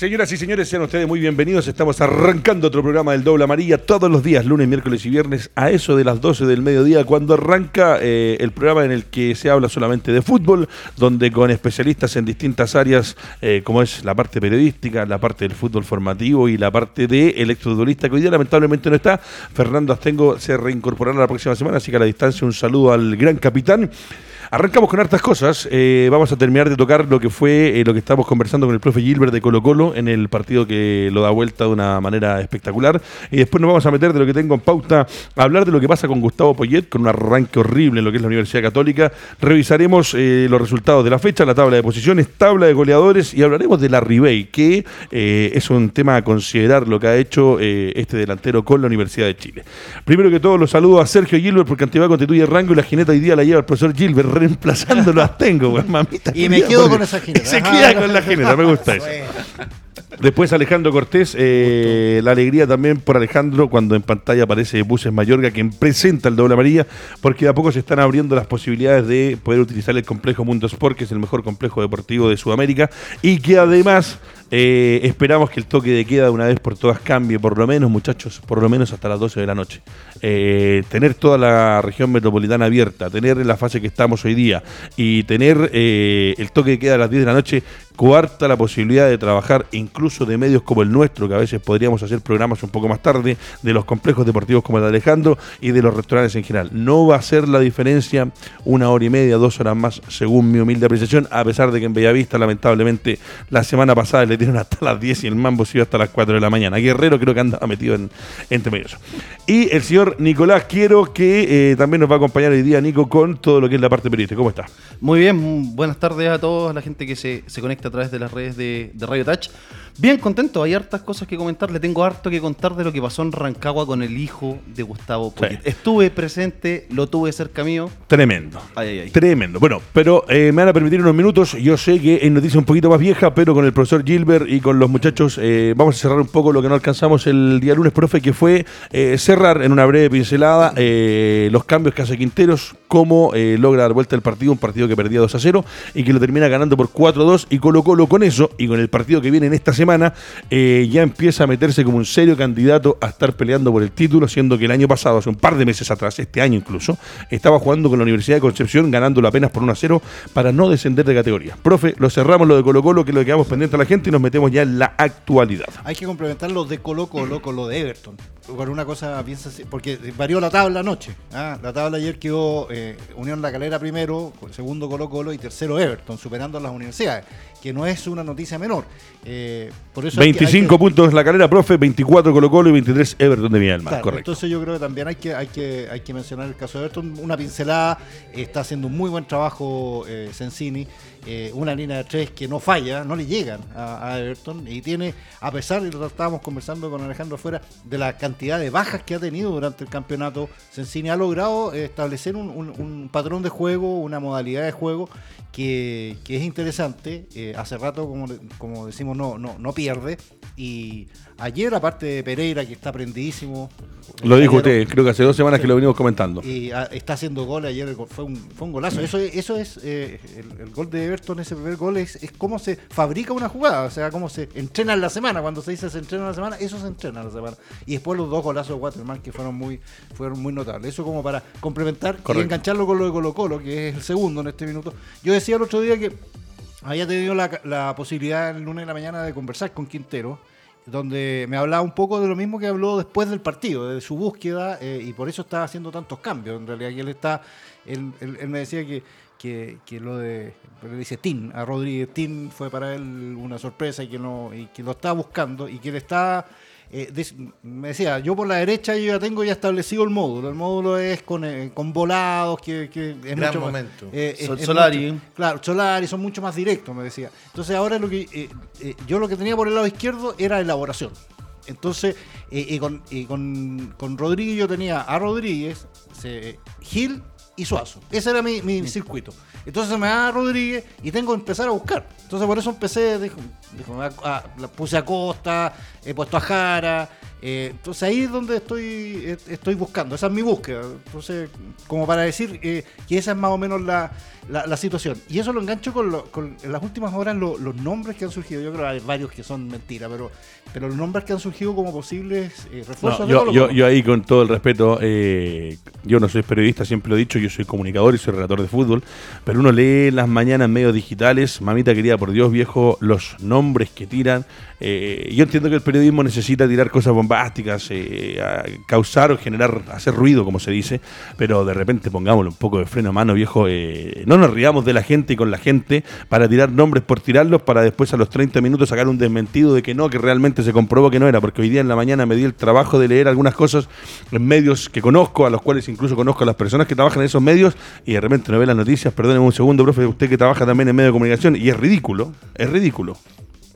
Señoras y señores, sean ustedes muy bienvenidos. Estamos arrancando otro programa del Doble Amarilla todos los días, lunes, miércoles y viernes, a eso de las 12 del mediodía, cuando arranca eh, el programa en el que se habla solamente de fútbol, donde con especialistas en distintas áreas, eh, como es la parte periodística, la parte del fútbol formativo y la parte de electrodurista, que hoy día lamentablemente no está. Fernando Astengo se reincorporará la próxima semana, así que a la distancia un saludo al gran capitán. Arrancamos con hartas cosas. Eh, vamos a terminar de tocar lo que fue eh, lo que estábamos conversando con el profe Gilbert de Colo Colo en el partido que lo da vuelta de una manera espectacular. Y después nos vamos a meter de lo que tengo en pauta, a hablar de lo que pasa con Gustavo Poyet, con un arranque horrible en lo que es la Universidad Católica. Revisaremos eh, los resultados de la fecha, la tabla de posiciones, tabla de goleadores y hablaremos de la Ribey, que es un tema a considerar lo que ha hecho este delantero con la Universidad de Chile. Primero que todo, los saludo a Sergio Gilbert porque Antigua constituye rango y la jineta hoy día la lleva el profesor Gilbert reemplazándolo a Tengo, mamita. Y me quedo con esa jineta. Se queda con la jineta, me gusta eso. Después Alejandro Cortés, eh, la alegría también por Alejandro cuando en pantalla aparece Buses Mayorga, quien presenta el doble amarilla, porque de a poco se están abriendo las posibilidades de poder utilizar el complejo Mundo Sport, que es el mejor complejo deportivo de Sudamérica, y que además eh, esperamos que el toque de queda de una vez por todas cambie, por lo menos, muchachos, por lo menos hasta las 12 de la noche. Eh, tener toda la región metropolitana abierta, tener la fase que estamos hoy día y tener eh, el toque de queda a las 10 de la noche cuarta la posibilidad de trabajar incluso de medios como el nuestro, que a veces podríamos hacer programas un poco más tarde, de los complejos deportivos como el de Alejandro y de los restaurantes en general. No va a ser la diferencia una hora y media, dos horas más, según mi humilde apreciación, a pesar de que en Bellavista, lamentablemente, la semana pasada le dieron hasta las 10 y el mambo siguió hasta las 4 de la mañana. Guerrero creo que andaba metido en, entre medios. Y el señor Nicolás Quiero, que eh, también nos va a acompañar hoy día, Nico, con todo lo que es la parte periodística. ¿Cómo está? Muy bien, buenas tardes a toda la gente que se, se conecta a través de las redes de, de Radio Touch. Bien contento, hay hartas cosas que comentar. Le tengo harto que contar de lo que pasó en Rancagua con el hijo de Gustavo Poyet. Estuve presente, lo tuve cerca mío. Tremendo. Tremendo. Bueno, pero eh, me van a permitir unos minutos. Yo sé que es noticia un poquito más vieja, pero con el profesor Gilbert y con los muchachos eh, vamos a cerrar un poco lo que no alcanzamos el día lunes, profe, que fue eh, cerrar en una breve pincelada los cambios que hace Quinteros, cómo logra dar vuelta el partido, un partido que perdía 2 a 0 y que lo termina ganando por 4 a 2 y Colo Colo con eso y con el partido que viene en esta semana eh, ya empieza a meterse como un serio candidato a estar peleando por el título, siendo que el año pasado, hace un par de meses atrás, este año incluso, estaba jugando con la Universidad de Concepción, ganándolo apenas por 1 a 0 para no descender de categoría. Profe, lo cerramos lo de Colo Colo, que es lo que quedamos pendiente a la gente y nos metemos ya en la actualidad. Hay que complementar lo de Colo Colo con lo de Everton. Por una cosa, piensa porque varió la tabla anoche. ¿ah? La tabla ayer quedó eh, Unión La Calera primero, segundo Colo Colo y tercero Everton, superando a las universidades, que no es una noticia menor. Eh, por eso 25 puntos la calera, profe, 24 Colo Colo y 23 Everton de Villa del Mar, correcto. Entonces yo creo que también hay que, hay que, hay que mencionar el caso de Everton. Una pincelada, está haciendo un muy buen trabajo eh, Sensini. Eh, una línea de tres que no falla, no le llegan a, Everton y tiene, a pesar de lo que estábamos conversando con Alejandro afuera, de la cantidad de bajas que ha tenido durante el campeonato, Sensini ha logrado establecer un, patrón de juego, una modalidad de juego que, es interesante. Eh, hace rato, como, como decimos, no, no, no pierde y ayer, aparte de Pereira, que está prendidísimo. Lo dijo usted, creo que hace dos semanas que lo venimos comentando. Y ah, está haciendo goles, ayer fue un, fue un golazo. Eso, eso es, eh, el, gol de Everton, ese primer gol, es, es cómo se fabrica una jugada, o sea, cómo se entrena en la semana. Cuando se dice se entrena en la semana, eso se entrena en la semana. Y después los dos golazos de Waterman que fueron muy, fueron muy notables. Eso como para complementar y engancharlo con lo de Colo Colo, que es el segundo en este minuto. Yo decía el otro día que había tenido la, la posibilidad el lunes de la mañana de conversar con Quintero donde me hablaba un poco de lo mismo que habló después del partido, de su búsqueda, eh, y por eso estaba haciendo tantos cambios. En realidad, él está, él, él, me decía que, que, lo de, le dice Tin, a Rodríguez, Tin fue para él una sorpresa y que, no, y que lo está buscando y que le está eh, me decía, yo por la derecha yo ya tengo ya establecido el módulo. El módulo es con, eh, con volados, que, que es Gran mucho momento. Eh, Solari. claro, Solari, son mucho más directos, me decía. Entonces ahora lo que yo lo que tenía por el lado izquierdo era elaboración. Entonces, y con, y con, con, Rodríguez yo tenía a Rodríguez, Gil y Suazo. Ese era mi, mi circuito. Entonces me da Rodríguez y tengo que empezar a buscar. Entonces por eso empecé, dijo, dijo puse a Costa, he puesto a Jara, Eh, entonces ahí es donde estoy, eh, estoy buscando, esa es mi búsqueda. Entonces, como para decir eh, que esa es más o menos la, la, la situación. Y eso lo engancho con, lo- con en las últimas horas lo- los nombres que han surgido. Yo creo que hay varios que son mentiras, pero, pero los nombres que han surgido como posibles eh, refuerzos No, yo, yo, yo ahí con todo el respeto, yo no soy periodista, siempre lo he dicho, yo soy comunicador y soy relator de fútbol, pero uno lee en las mañanas en medios digitales, mamita querida, por Dios viejo, los nombres que tiran. Eh, yo entiendo que el periodismo necesita tirar cosas bombásticas, eh, causar o generar, hacer ruido, como se dice, pero de repente pongámosle un poco de freno a mano, viejo. eh, no nos riamos de la gente y con la gente para tirar nombres por tirarlos, para después a los 30 minutos sacar un desmentido de que no, que realmente se comprobó que no era, porque hoy día en la mañana me di el trabajo de leer algunas cosas en medios que conozco, a los cuales incluso conozco a las personas que trabajan en esos medios, y de repente no ve las noticias, perdóneme un segundo, profe, usted que trabaja también en medio de comunicación, y es ridículo, es ridículo.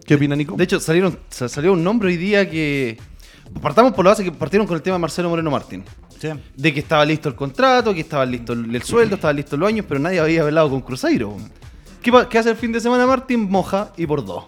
¿Qué opina Nico? De hecho, salieron, sa- salió un nombre hoy día que. Partamos por la base que partieron con el tema de Marcelo Moreno Martín. Sí. De que estaba listo el contrato, que estaba listo el, el sueldo, estaba listo los años, pero nadie había hablado con Cruzeiro. ¿Qué, hace el fin de semana Martín? Moja y por dos.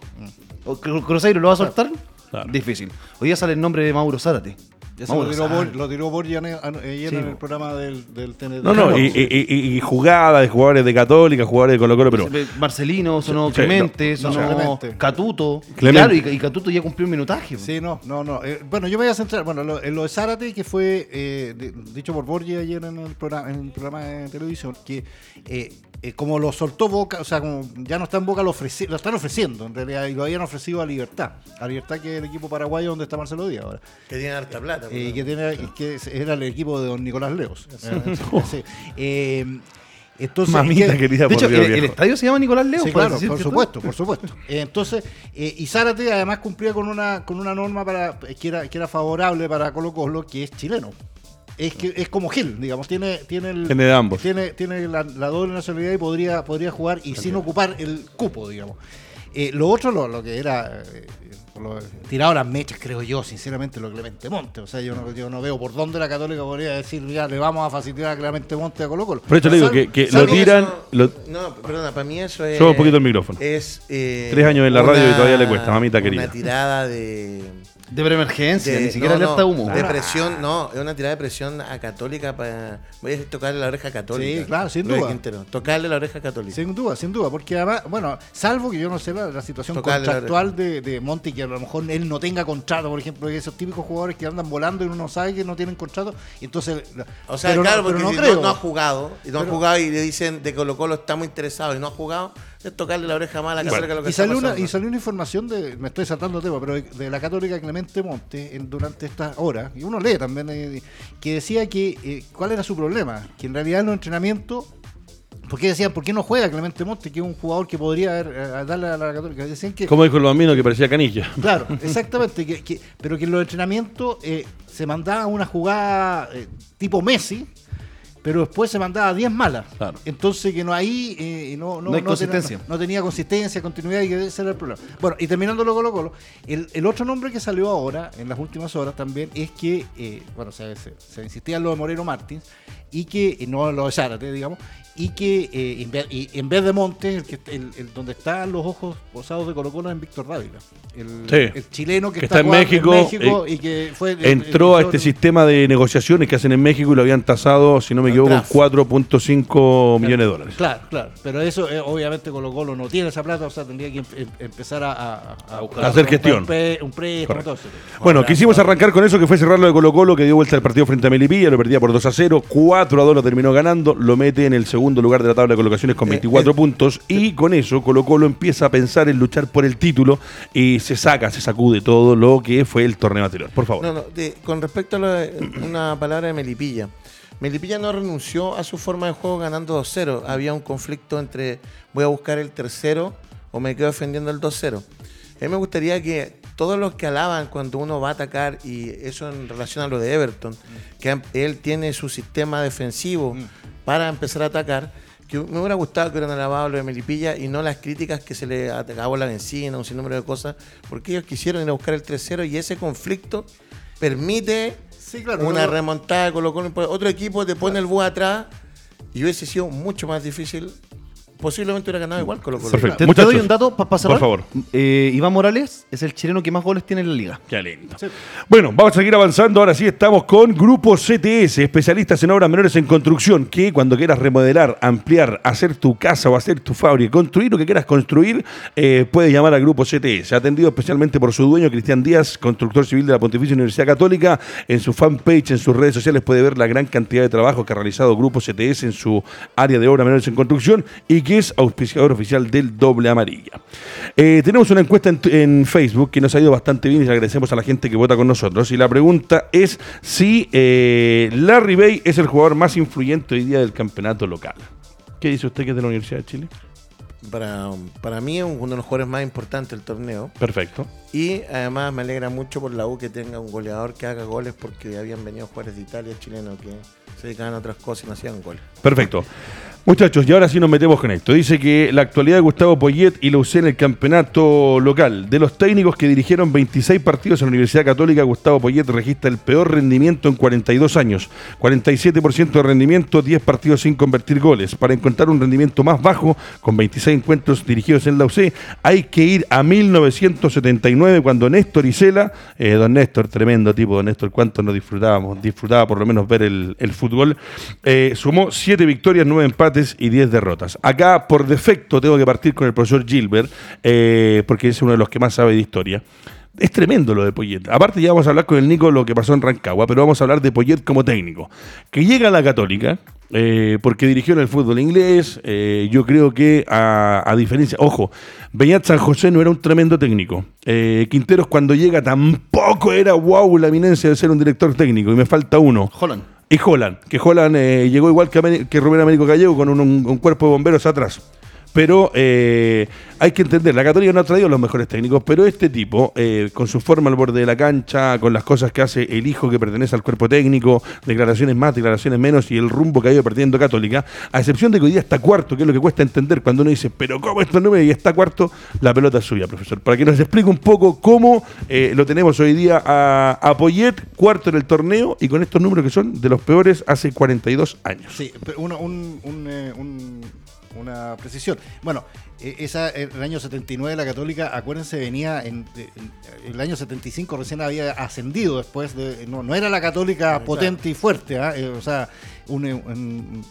¿O Cru- ¿Cruzeiro lo va a soltar? Claro. Difícil. Hoy día sale el nombre de Mauro Zárate. Ya lo tiró. Bor- lo tiró Borja ane- ane- ayer Sí, en el programa del, del TNT. No, no, y, y, y- y jugada de jugadores de Católica, jugadores de Colo Colo, pero... Marcelino, sonó Sí, Clemente, no, no, sonó Clemente. Catuto. Clemente. Claro, y, y Catuto ya cumplió un minutaje. Sí, no, no, no. Eh, bueno, yo me voy a centrar, bueno, lo- en lo de Zárate, que fue eh, de- dicho por Borgia ayer en el programa, en el programa de televisión, que eh, eh, como lo soltó Boca, o sea, como ya no está en Boca, lo, ofreci- lo están ofreciendo, en realidad, y lo habían ofrecido a Libertad. A Libertad, que es el equipo paraguayo donde está Marcelo Díaz ahora. Que tiene harta plata. Eh, pues, que, tiene, que era el equipo de don Nicolás Leos. Eh. Eh, entonces, Mamita que- querida, De por hecho, Dios, el, estadio se llama Nicolás Leo. Sí, para claro, decir por supuesto, por supuesto. Entonces, eh, y Zárate además cumplía con una con una norma para que era, que era favorable para Colo Colo, que es chileno. Es que es como Gil, digamos, tiene tiene el, Tiene de ambos. tiene, tiene la, la doble nacionalidad y podría podría jugar y sin ocupar el cupo, digamos. Eh, lo otro, lo, lo que era eh, lo- tirado las mechas, creo yo, sinceramente, lo de Clemente Monte. O sea, yo no, yo no veo por dónde la Católica podría decir, ya le vamos a facilitar a Clemente Monte a Colo Colo. Por eso le digo que, que lo tiran... eso- lo- No, perdona, para mí eso es. Sube un poquito el micrófono. Es. eh, Tres años en la radio y todavía le cuesta, mamita querida. Una tirada de. De preemergencia, de- ni siquiera no, alerta humo. De presión, no, es una tirada de presión a Católica para. Voy a tocarle la oreja Católica. Sí, claro, sin duda. Quintero, Tocarle la oreja Católica. Sin duda, sin duda, porque además, bueno, salvo que yo no sé la, la situación Tocarle la contractual de, de Monti, que a lo mejor él no tenga contrato, por ejemplo, esos típicos jugadores que andan volando y uno no sabe que no tienen contrato, y entonces... O sea, pero claro, no, pero porque no si creo. no, no ha jugado, y no ha Pero- jugado y le dicen de Colo Colo está muy interesado y no ha jugado, es tocarle la oreja mala a Católica lo que y, está salió una, pasando. y salió una información de, me estoy saltando el tema, pero de, de la católica Clemente Monte en- durante estas horas, y uno lee también, eh, que decía que eh, cuál era su problema, que en realidad en los entrenamientos, ¿por qué decían, por qué no juega Clemente Monte, que es un jugador que podría haber, eh, darle a la católica? Decían que Como dijo el bambino que parecía canilla. Claro, exactamente. que, que- pero que en los entrenamientos eh, se mandaba una jugada eh, tipo Messi, pero después se mandaba 10 malas. Claro. Entonces que no ahí eh, no, no, No hay no consistencia. Tenía, no, tenía consistencia, continuidad y que ese era el problema. Bueno, y terminando lo Colo Colo, el, el otro nombre que salió ahora, en las últimas horas también, es que, eh, bueno, se, se, se insistía en lo de Moreno Martins, y que, y no lo de Zárate, digamos, y que eh, en, vez, y en vez de Montes, el, que- el- el donde están los ojos posados de Colo Colo es en Víctor Dávila, el, Sí. el chileno que, Que está, está en México, eh, y que fue Entró a este sistema de negociaciones que hacen en México y lo habían tasado, si no me equivoco, con draft. 4.5 millones de dólares. Claro, claro, pero eso eh, obviamente Colo Colo no tiene esa plata, o sea, tendría que em- em- empezar a, a- a- buscar. A hacer un gestión. pre- Un préstamo, Correcto. todo eso. Bueno, quisimos arrancar con eso que fue cerrar lo de Colo Colo, que dio vuelta al partido frente a Melipilla, lo perdía por 2 a 0, 4 a 2 lo terminó ganando, lo mete en el segundo lugar de la tabla de colocaciones con Eh, 24 eh. puntos y con eso Colo Colo empieza a pensar en luchar por el título y se saca, se sacude todo lo que fue el torneo anterior. Por favor. No, no, de- con respecto a lo de- una palabra de Melipilla. Melipilla no renunció a su forma de juego ganando 2-0. Había un conflicto entre voy a buscar el tercero o me quedo defendiendo el 2-0. A mí me gustaría que todos los que alaban cuando uno va a atacar, y eso en relación a lo de Everton, que él tiene su sistema defensivo para empezar a atacar, que me hubiera gustado que hubieran alabado lo de Melipilla y no las críticas que se le acabó la benzina, un sinnúmero de cosas, porque ellos quisieron ir a buscar el 3-0 y ese conflicto permite Sí, claro. una pero- remontada de Colo Colo. Otro equipo te pone el búho atrás y hubiese sido mucho más difícil posiblemente hubiera ganado igual Colo Colo. Perfecto. Te, te Muchachos, doy un dato para cerrar. por favor. Eh, Iván Morales es el chileno que más goles tiene en la liga. Qué lindo. Bueno, vamos a seguir avanzando. Ahora sí estamos con Grupo CTS, especialistas en obras menores en construcción, que cuando quieras remodelar, ampliar, hacer tu casa o hacer tu fábrica, construir lo que quieras construir, eh, puedes llamar al Grupo CTS. Atendido especialmente por su dueño, Cristian Díaz, constructor civil de la Pontificia Universidad Católica. En su fanpage, en sus redes sociales, puede ver la gran cantidad de trabajo que ha realizado Grupo CTS en su área de obras menores en construcción y que es auspiciador oficial del Doble Amarilla. Eh, tenemos una encuesta en, en Facebook que nos ha ido bastante bien y le agradecemos a la gente que vota con nosotros. Y la pregunta es si eh, Larry Bay es el jugador más influyente hoy día del campeonato local. ¿Qué dice usted que es de la Universidad de Chile? Para, para mí es uno de los jugadores más importantes del torneo. Perfecto. Y además me alegra mucho por la U que tenga un goleador que haga goles porque habían venido jugadores de Italia chilenos que se dedicaban a otras cosas y no hacían goles. Perfecto. Muchachos, y ahora sí nos metemos con esto. Dice que la actualidad de Gustavo Poyet y lo usé en el campeonato local. De los técnicos que dirigieron 26 partidos en la Universidad Católica, Gustavo Poyet registra el peor rendimiento en 42 años. 47% de rendimiento, 10 partidos sin convertir goles. Para encontrar un rendimiento más bajo, con 26 encuentros dirigidos en la UC, hay que ir a 1979, cuando Néstor Isela, eh, don Néstor, tremendo tipo, don Néstor, cuánto nos disfrutábamos, disfrutaba por lo menos ver el, fútbol, eh, sumó 7 victorias, 9 empates y 10 derrotas. Acá, por defecto, tengo que partir con el profesor Gilbert, eh, porque es uno de los que más sabe de historia. Es tremendo lo de Poyet. Aparte, ya vamos a hablar con el Nico lo que pasó en Rancagua, pero vamos a hablar de Poyet como técnico. Que llega a la Católica, eh, porque dirigió en el fútbol inglés. eh, yo creo que, a, diferencia, ojo, Beñat San José no era un tremendo técnico. Quinteros, cuando llega, tampoco era wow la eminencia de ser un director técnico, y me falta uno. Holland. Y Holland, que Holland eh, llegó igual que, que Rubén Américo Gallego con un cuerpo de bomberos atrás. Pero eh, hay que entender, la Católica no ha traído los mejores técnicos, pero este tipo, eh, con su forma al borde de la cancha, con las cosas que hace el hijo que pertenece al cuerpo técnico, declaraciones más, declaraciones menos y el rumbo que ha ido perdiendo Católica, a excepción de que hoy día está cuarto, que es lo que cuesta entender cuando uno dice, pero ¿cómo estos números y está cuarto? La pelota es suya, profesor. Para que nos explique un poco cómo eh, lo tenemos hoy día a, a Poyet, cuarto en el torneo y con estos números que son de los peores hace 42 años. Sí, uno- un- un- una precisión. Bueno, eh, esa, eh, el año 79 la Católica, acuérdense, venía en, en- el año 75 recién había ascendido después de no, no era la Católica potente y fuerte, ¿ah? Eh, o sea, un, un-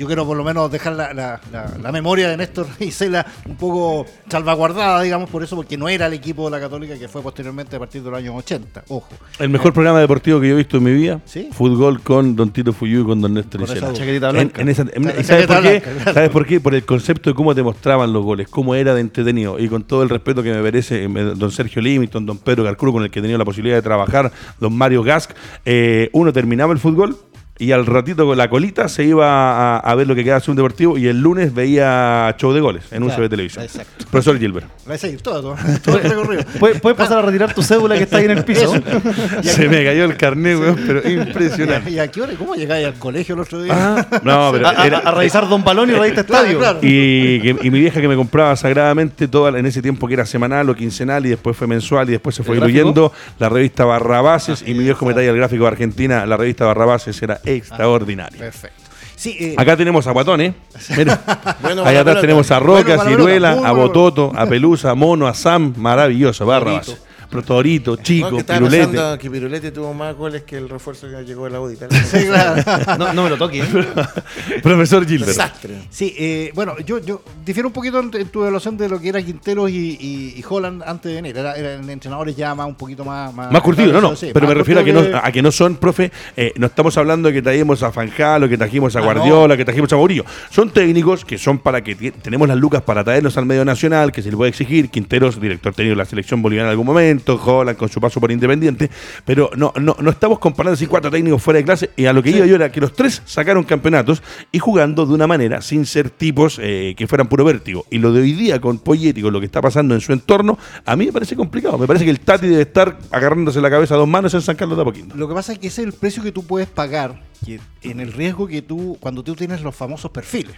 yo quiero por lo menos dejar la, la- la- la memoria de Néstor Isela un poco salvaguardada, digamos, por eso, porque no era el equipo de la Católica que fue posteriormente a partir de los años 80, ojo. El mejor programa deportivo que yo he visto en mi vida, ¿Sí? Fútbol con Don Tito Fuyú y con Don Néstor Con Isela. esa En- esa- en- ¿Sabes chaqueta por qué? blanca, claro. ¿Sabes por qué? Por el concepto de cómo te mostraban los goles, cómo era de entretenido. Y con todo el respeto que me merece eh, Don Sergio Limington, Don Pedro Calculo, con el que he tenido la posibilidad de trabajar, Don Mario Gask, eh, uno terminaba el fútbol y al ratito con la colita se iba a, a ver lo que quedaba un deportivo y el lunes veía show de goles en un Claro, show de televisión. exacto. Profesor Gilbert. He seguido todo, todo, todo el recorrido. Puedes, puedes pasar a retirar tu cédula que está ahí en el piso. Se me cayó el carnet, weón, pero impresionante. ¿Y a qué hora? ¿Cómo llegáis al colegio el otro día? Ah, no, pero A, a- era- a revisar Don Balón y Revista Claro, Estadio. claro. Y, que- y mi vieja que me compraba sagradamente toda en ese tiempo que era semanal o quincenal y después fue mensual y después se fue diluyendo la revista Barrabases y mi viejo me traía el gráfico de Argentina, la revista Barrabases era extraordinaria. Perfecto. Sí, eh, Acá tenemos a Guatón, ¿eh? Mira. Bueno, Allá atrás tenemos a Roca, Bueno pelota, Ciruela, muy a bueno. Bototo, a Pelusa, a Mono, a Sam, maravilloso, Barrabases. Pero Torito, No, Chico, que Pirulete. pasando que Pirulete tuvo más goles que el refuerzo que llegó de la U de Italia. sí, claro. No, no me lo toque. ¿eh? Profesor Gilbert. Desastre. Sí, eh, bueno, yo, yo difiero un poquito en, tu evaluación de lo que era Quinteros y, y- y Holland antes de venir. Era, eran entrenadores ya más un poquito más... Más curtido, no, no. sí, pero más me refiero a que, no, a que no son, profe, eh, no estamos hablando de que traímos a Fanjal o que trajimos a Ah, Guardiola, que trajimos a Mourinho. Son técnicos que son para que tenemos las lucas para traerlos al medio nacional, que se le puede exigir. Quinteros, director técnico de la selección boliviana en algún momento, Holland con su paso por Independiente. Pero no, no, no estamos comparando así cuatro técnicos fuera de clase. Y a lo que iba yo era que los tres sacaron campeonatos y jugando de una manera sin ser tipos eh, que fueran puro vértigo. Y lo de hoy día con Poyeti, con lo que está pasando en su entorno, a mí me parece complicado. Me parece que el Tati debe estar agarrándose la cabeza a dos manos en San Carlos de Apoquindo. Lo que pasa es que ese es el precio que tú puedes pagar que, en el riesgo que tú, cuando tú tienes los famosos perfiles.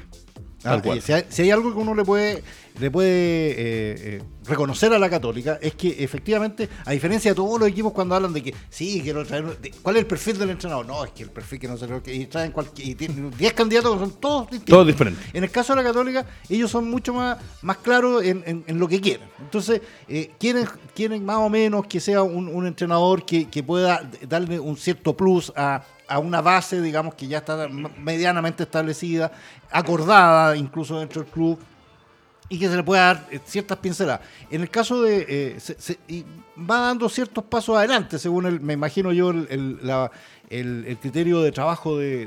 Ah, si, hay, si hay algo que uno le puede, le puede eh, eh, reconocer a la Católica es que efectivamente, a diferencia de todos los equipos cuando hablan de que sí, quiero traer. de- ¿Cuál es el perfil del entrenador? No, es que el perfil que no se que y traen cualquier. Y tienen 10 candidatos que son todos distintos. Todos diferentes. En el caso de la Católica, ellos son mucho más, más claros en, en- en lo que quieren. Entonces, eh, quieren, quieren más o menos que sea un, un entrenador que, que pueda darle un cierto plus a, a una base, digamos, que ya está medianamente establecida, acordada incluso dentro del club, y que se le pueda dar eh, ciertas pinceladas. En el caso de... eh, y va dando ciertos pasos adelante, según el, me imagino yo, el, el- criterio de trabajo de-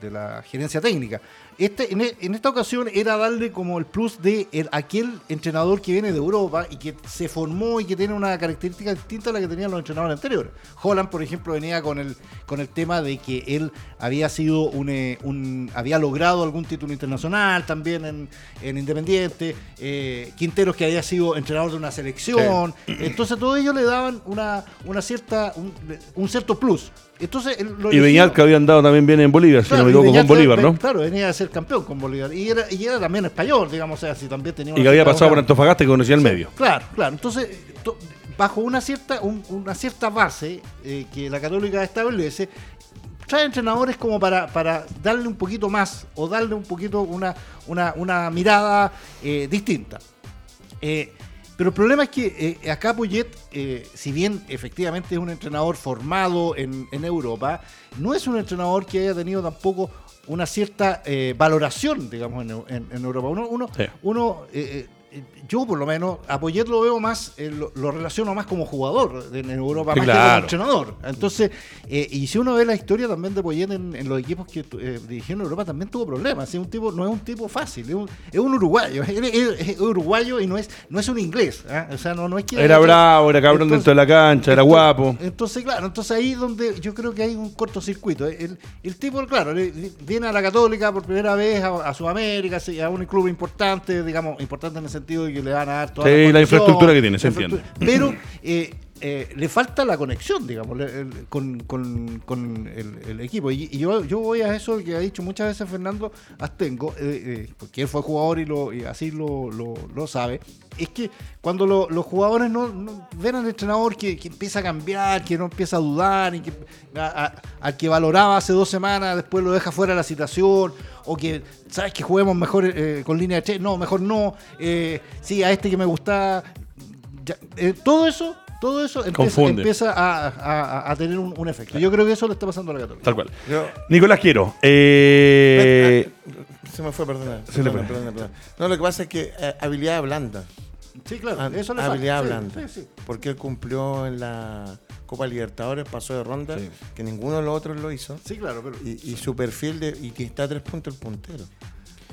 de la gerencia técnica. Este, en, e- en esta ocasión era darle como el plus de el- aquel entrenador que viene de Europa y que se formó y que tiene una característica distinta a la que tenían los entrenadores anteriores. Holland, por ejemplo, venía con el, con el tema de que él había sido un, eh, un- había logrado algún título internacional también en, en Independiente, eh, Quinteros que había sido entrenador de una selección, entonces todo ello le daban una, una cierta, un, un cierto plus. Entonces, lo Y Beñat que habían dado también bien en Bolivia, si no me Claro, equivoco, con Bolívar, ¿no? Claro, venía a ser campeón con Bolívar. Y era, y era también español, digamos, o sea, si también tenía Y que había pasado por. Antofagasta y conocía el medio. Claro, claro. Entonces, to- bajo una cierta, un- una cierta base eh, que la Católica establece, trae entrenadores como para, para darle un poquito más o darle un poquito una, una, una mirada eh, distinta. Eh, pero el problema es que eh, acá Poyet, eh, si bien efectivamente es un entrenador formado en, en Europa, no es un entrenador que haya tenido tampoco una cierta eh, valoración, digamos, en, en- en Europa. Uno, uno, Sí. uno, eh, eh, yo por lo menos, a Poyet lo veo más, eh, lo, lo relaciono más como jugador en Europa, Sí, más que como entrenador. Entonces, eh, y si uno ve la historia también de Poyet en, en los equipos que eh, dirigió en Europa, también tuvo problemas. Es un tipo, no es un tipo fácil, es un, es un uruguayo. Es, es uruguayo y no es, no es un inglés. ¿ah? O sea, no, no es que Era bravo, era cabrón dentro de la cancha, era guapo. Entonces, claro, entonces ahí es donde yo creo que hay un cortocircuito. El, el tipo, claro, viene a la Católica por primera vez a, a Sudamérica, a un club importante, digamos, importante en el sentido de que le van a dar toda Sí, la condición, infraestructura que tiene, se la infraestructura. Pero eh, eh, le falta la conexión, digamos, le- con, el, equipo. Y, yo, yo voy a eso que ha dicho muchas veces Fernando Astengo, eh, eh, porque él fue jugador y, lo, y así lo, lo- sabe. Es que cuando lo- los jugadores no, no ven al entrenador que, empieza a cambiar, que no empieza a dudar, y que, a- al que valoraba hace dos semanas, después lo deja fuera de la situación, o que, ¿sabes? Que juguemos mejor eh, con línea de tres, no, mejor no, eh, sí, a este que me gusta, todo eso, todo eso empieza, empieza a, a- a tener un, un efecto. Yo creo que eso le está pasando a la Católica. Tal cual. Yo- Nicolás Quiero. Eh, Se me fue, perdona. Se le perdona, fue. perdona, perdona. No, lo que pasa es que eh, habilidad blanda. Sí, claro, Ah, eso le habilidad falta. blanda. Sí, sí, sí. Porque él cumplió en la Copa Libertadores, pasó de ronda, Sí. que ninguno de los otros lo hizo. Sí, claro, pero Y, y su perfil de. y que está a tres puntos el puntero.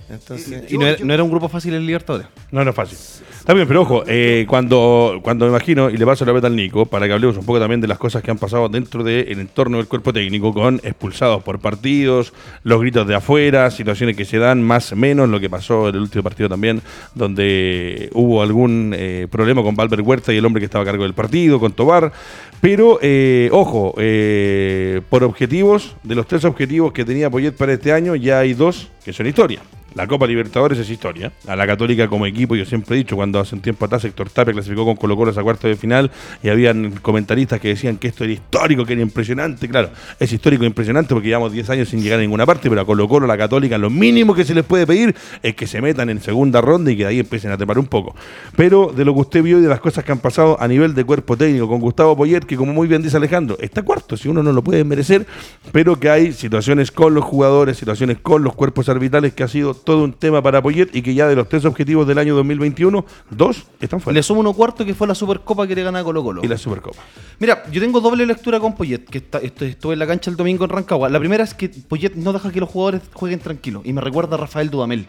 Entonces. Y no, era, no era un grupo fácil en Libertadores. no, no es fácil. Está bien, pero ojo, eh, cuando, cuando me imagino, y le paso la beta al Nico, para que hablemos un poco también de las cosas que han pasado dentro del entorno del cuerpo técnico, con expulsados por partidos, los gritos de afuera, situaciones que se dan más o menos, lo que pasó en el último partido también, donde hubo algún eh, problema con Valver Huerta y el hombre que estaba a cargo del partido, con Tobar. Pero, eh, ojo, eh, por objetivos, de los tres objetivos que tenía Poyet para este año, ya hay dos que son historia. La Copa Libertadores es historia. A la Católica como equipo, yo siempre he dicho, cuando hace un tiempo atrás Héctor Tapia clasificó con Colo Colo a cuarto de final y habían comentaristas que decían que esto era histórico, que era impresionante. Claro, es histórico e impresionante porque llevamos 10 años sin llegar a ninguna parte, pero a Colo Colo, la Católica, lo mínimo que se les puede pedir es que se metan en segunda ronda y que de ahí empiecen a trepar un poco. Pero de lo que usted vio y de las cosas que han pasado a nivel de cuerpo técnico con Gustavo Poyet, que como muy bien dice Alejandro, está cuarto, si uno no lo puede merecer, pero que hay situaciones con los jugadores, situaciones con los cuerpos arbitrales, que ha sido todo un tema para Poyet y que ya de los tres objetivos del año 2021, dos están fuera. Le sumo uno cuarto que fue la Supercopa que le gana Colo Colo. Y la Supercopa. Mira, yo tengo doble lectura con Poyet, que está, estuve en la cancha el domingo en Rancagua. La primera es que Poyet no deja que los jugadores jueguen tranquilos. Y me recuerda a Rafael Dudamel.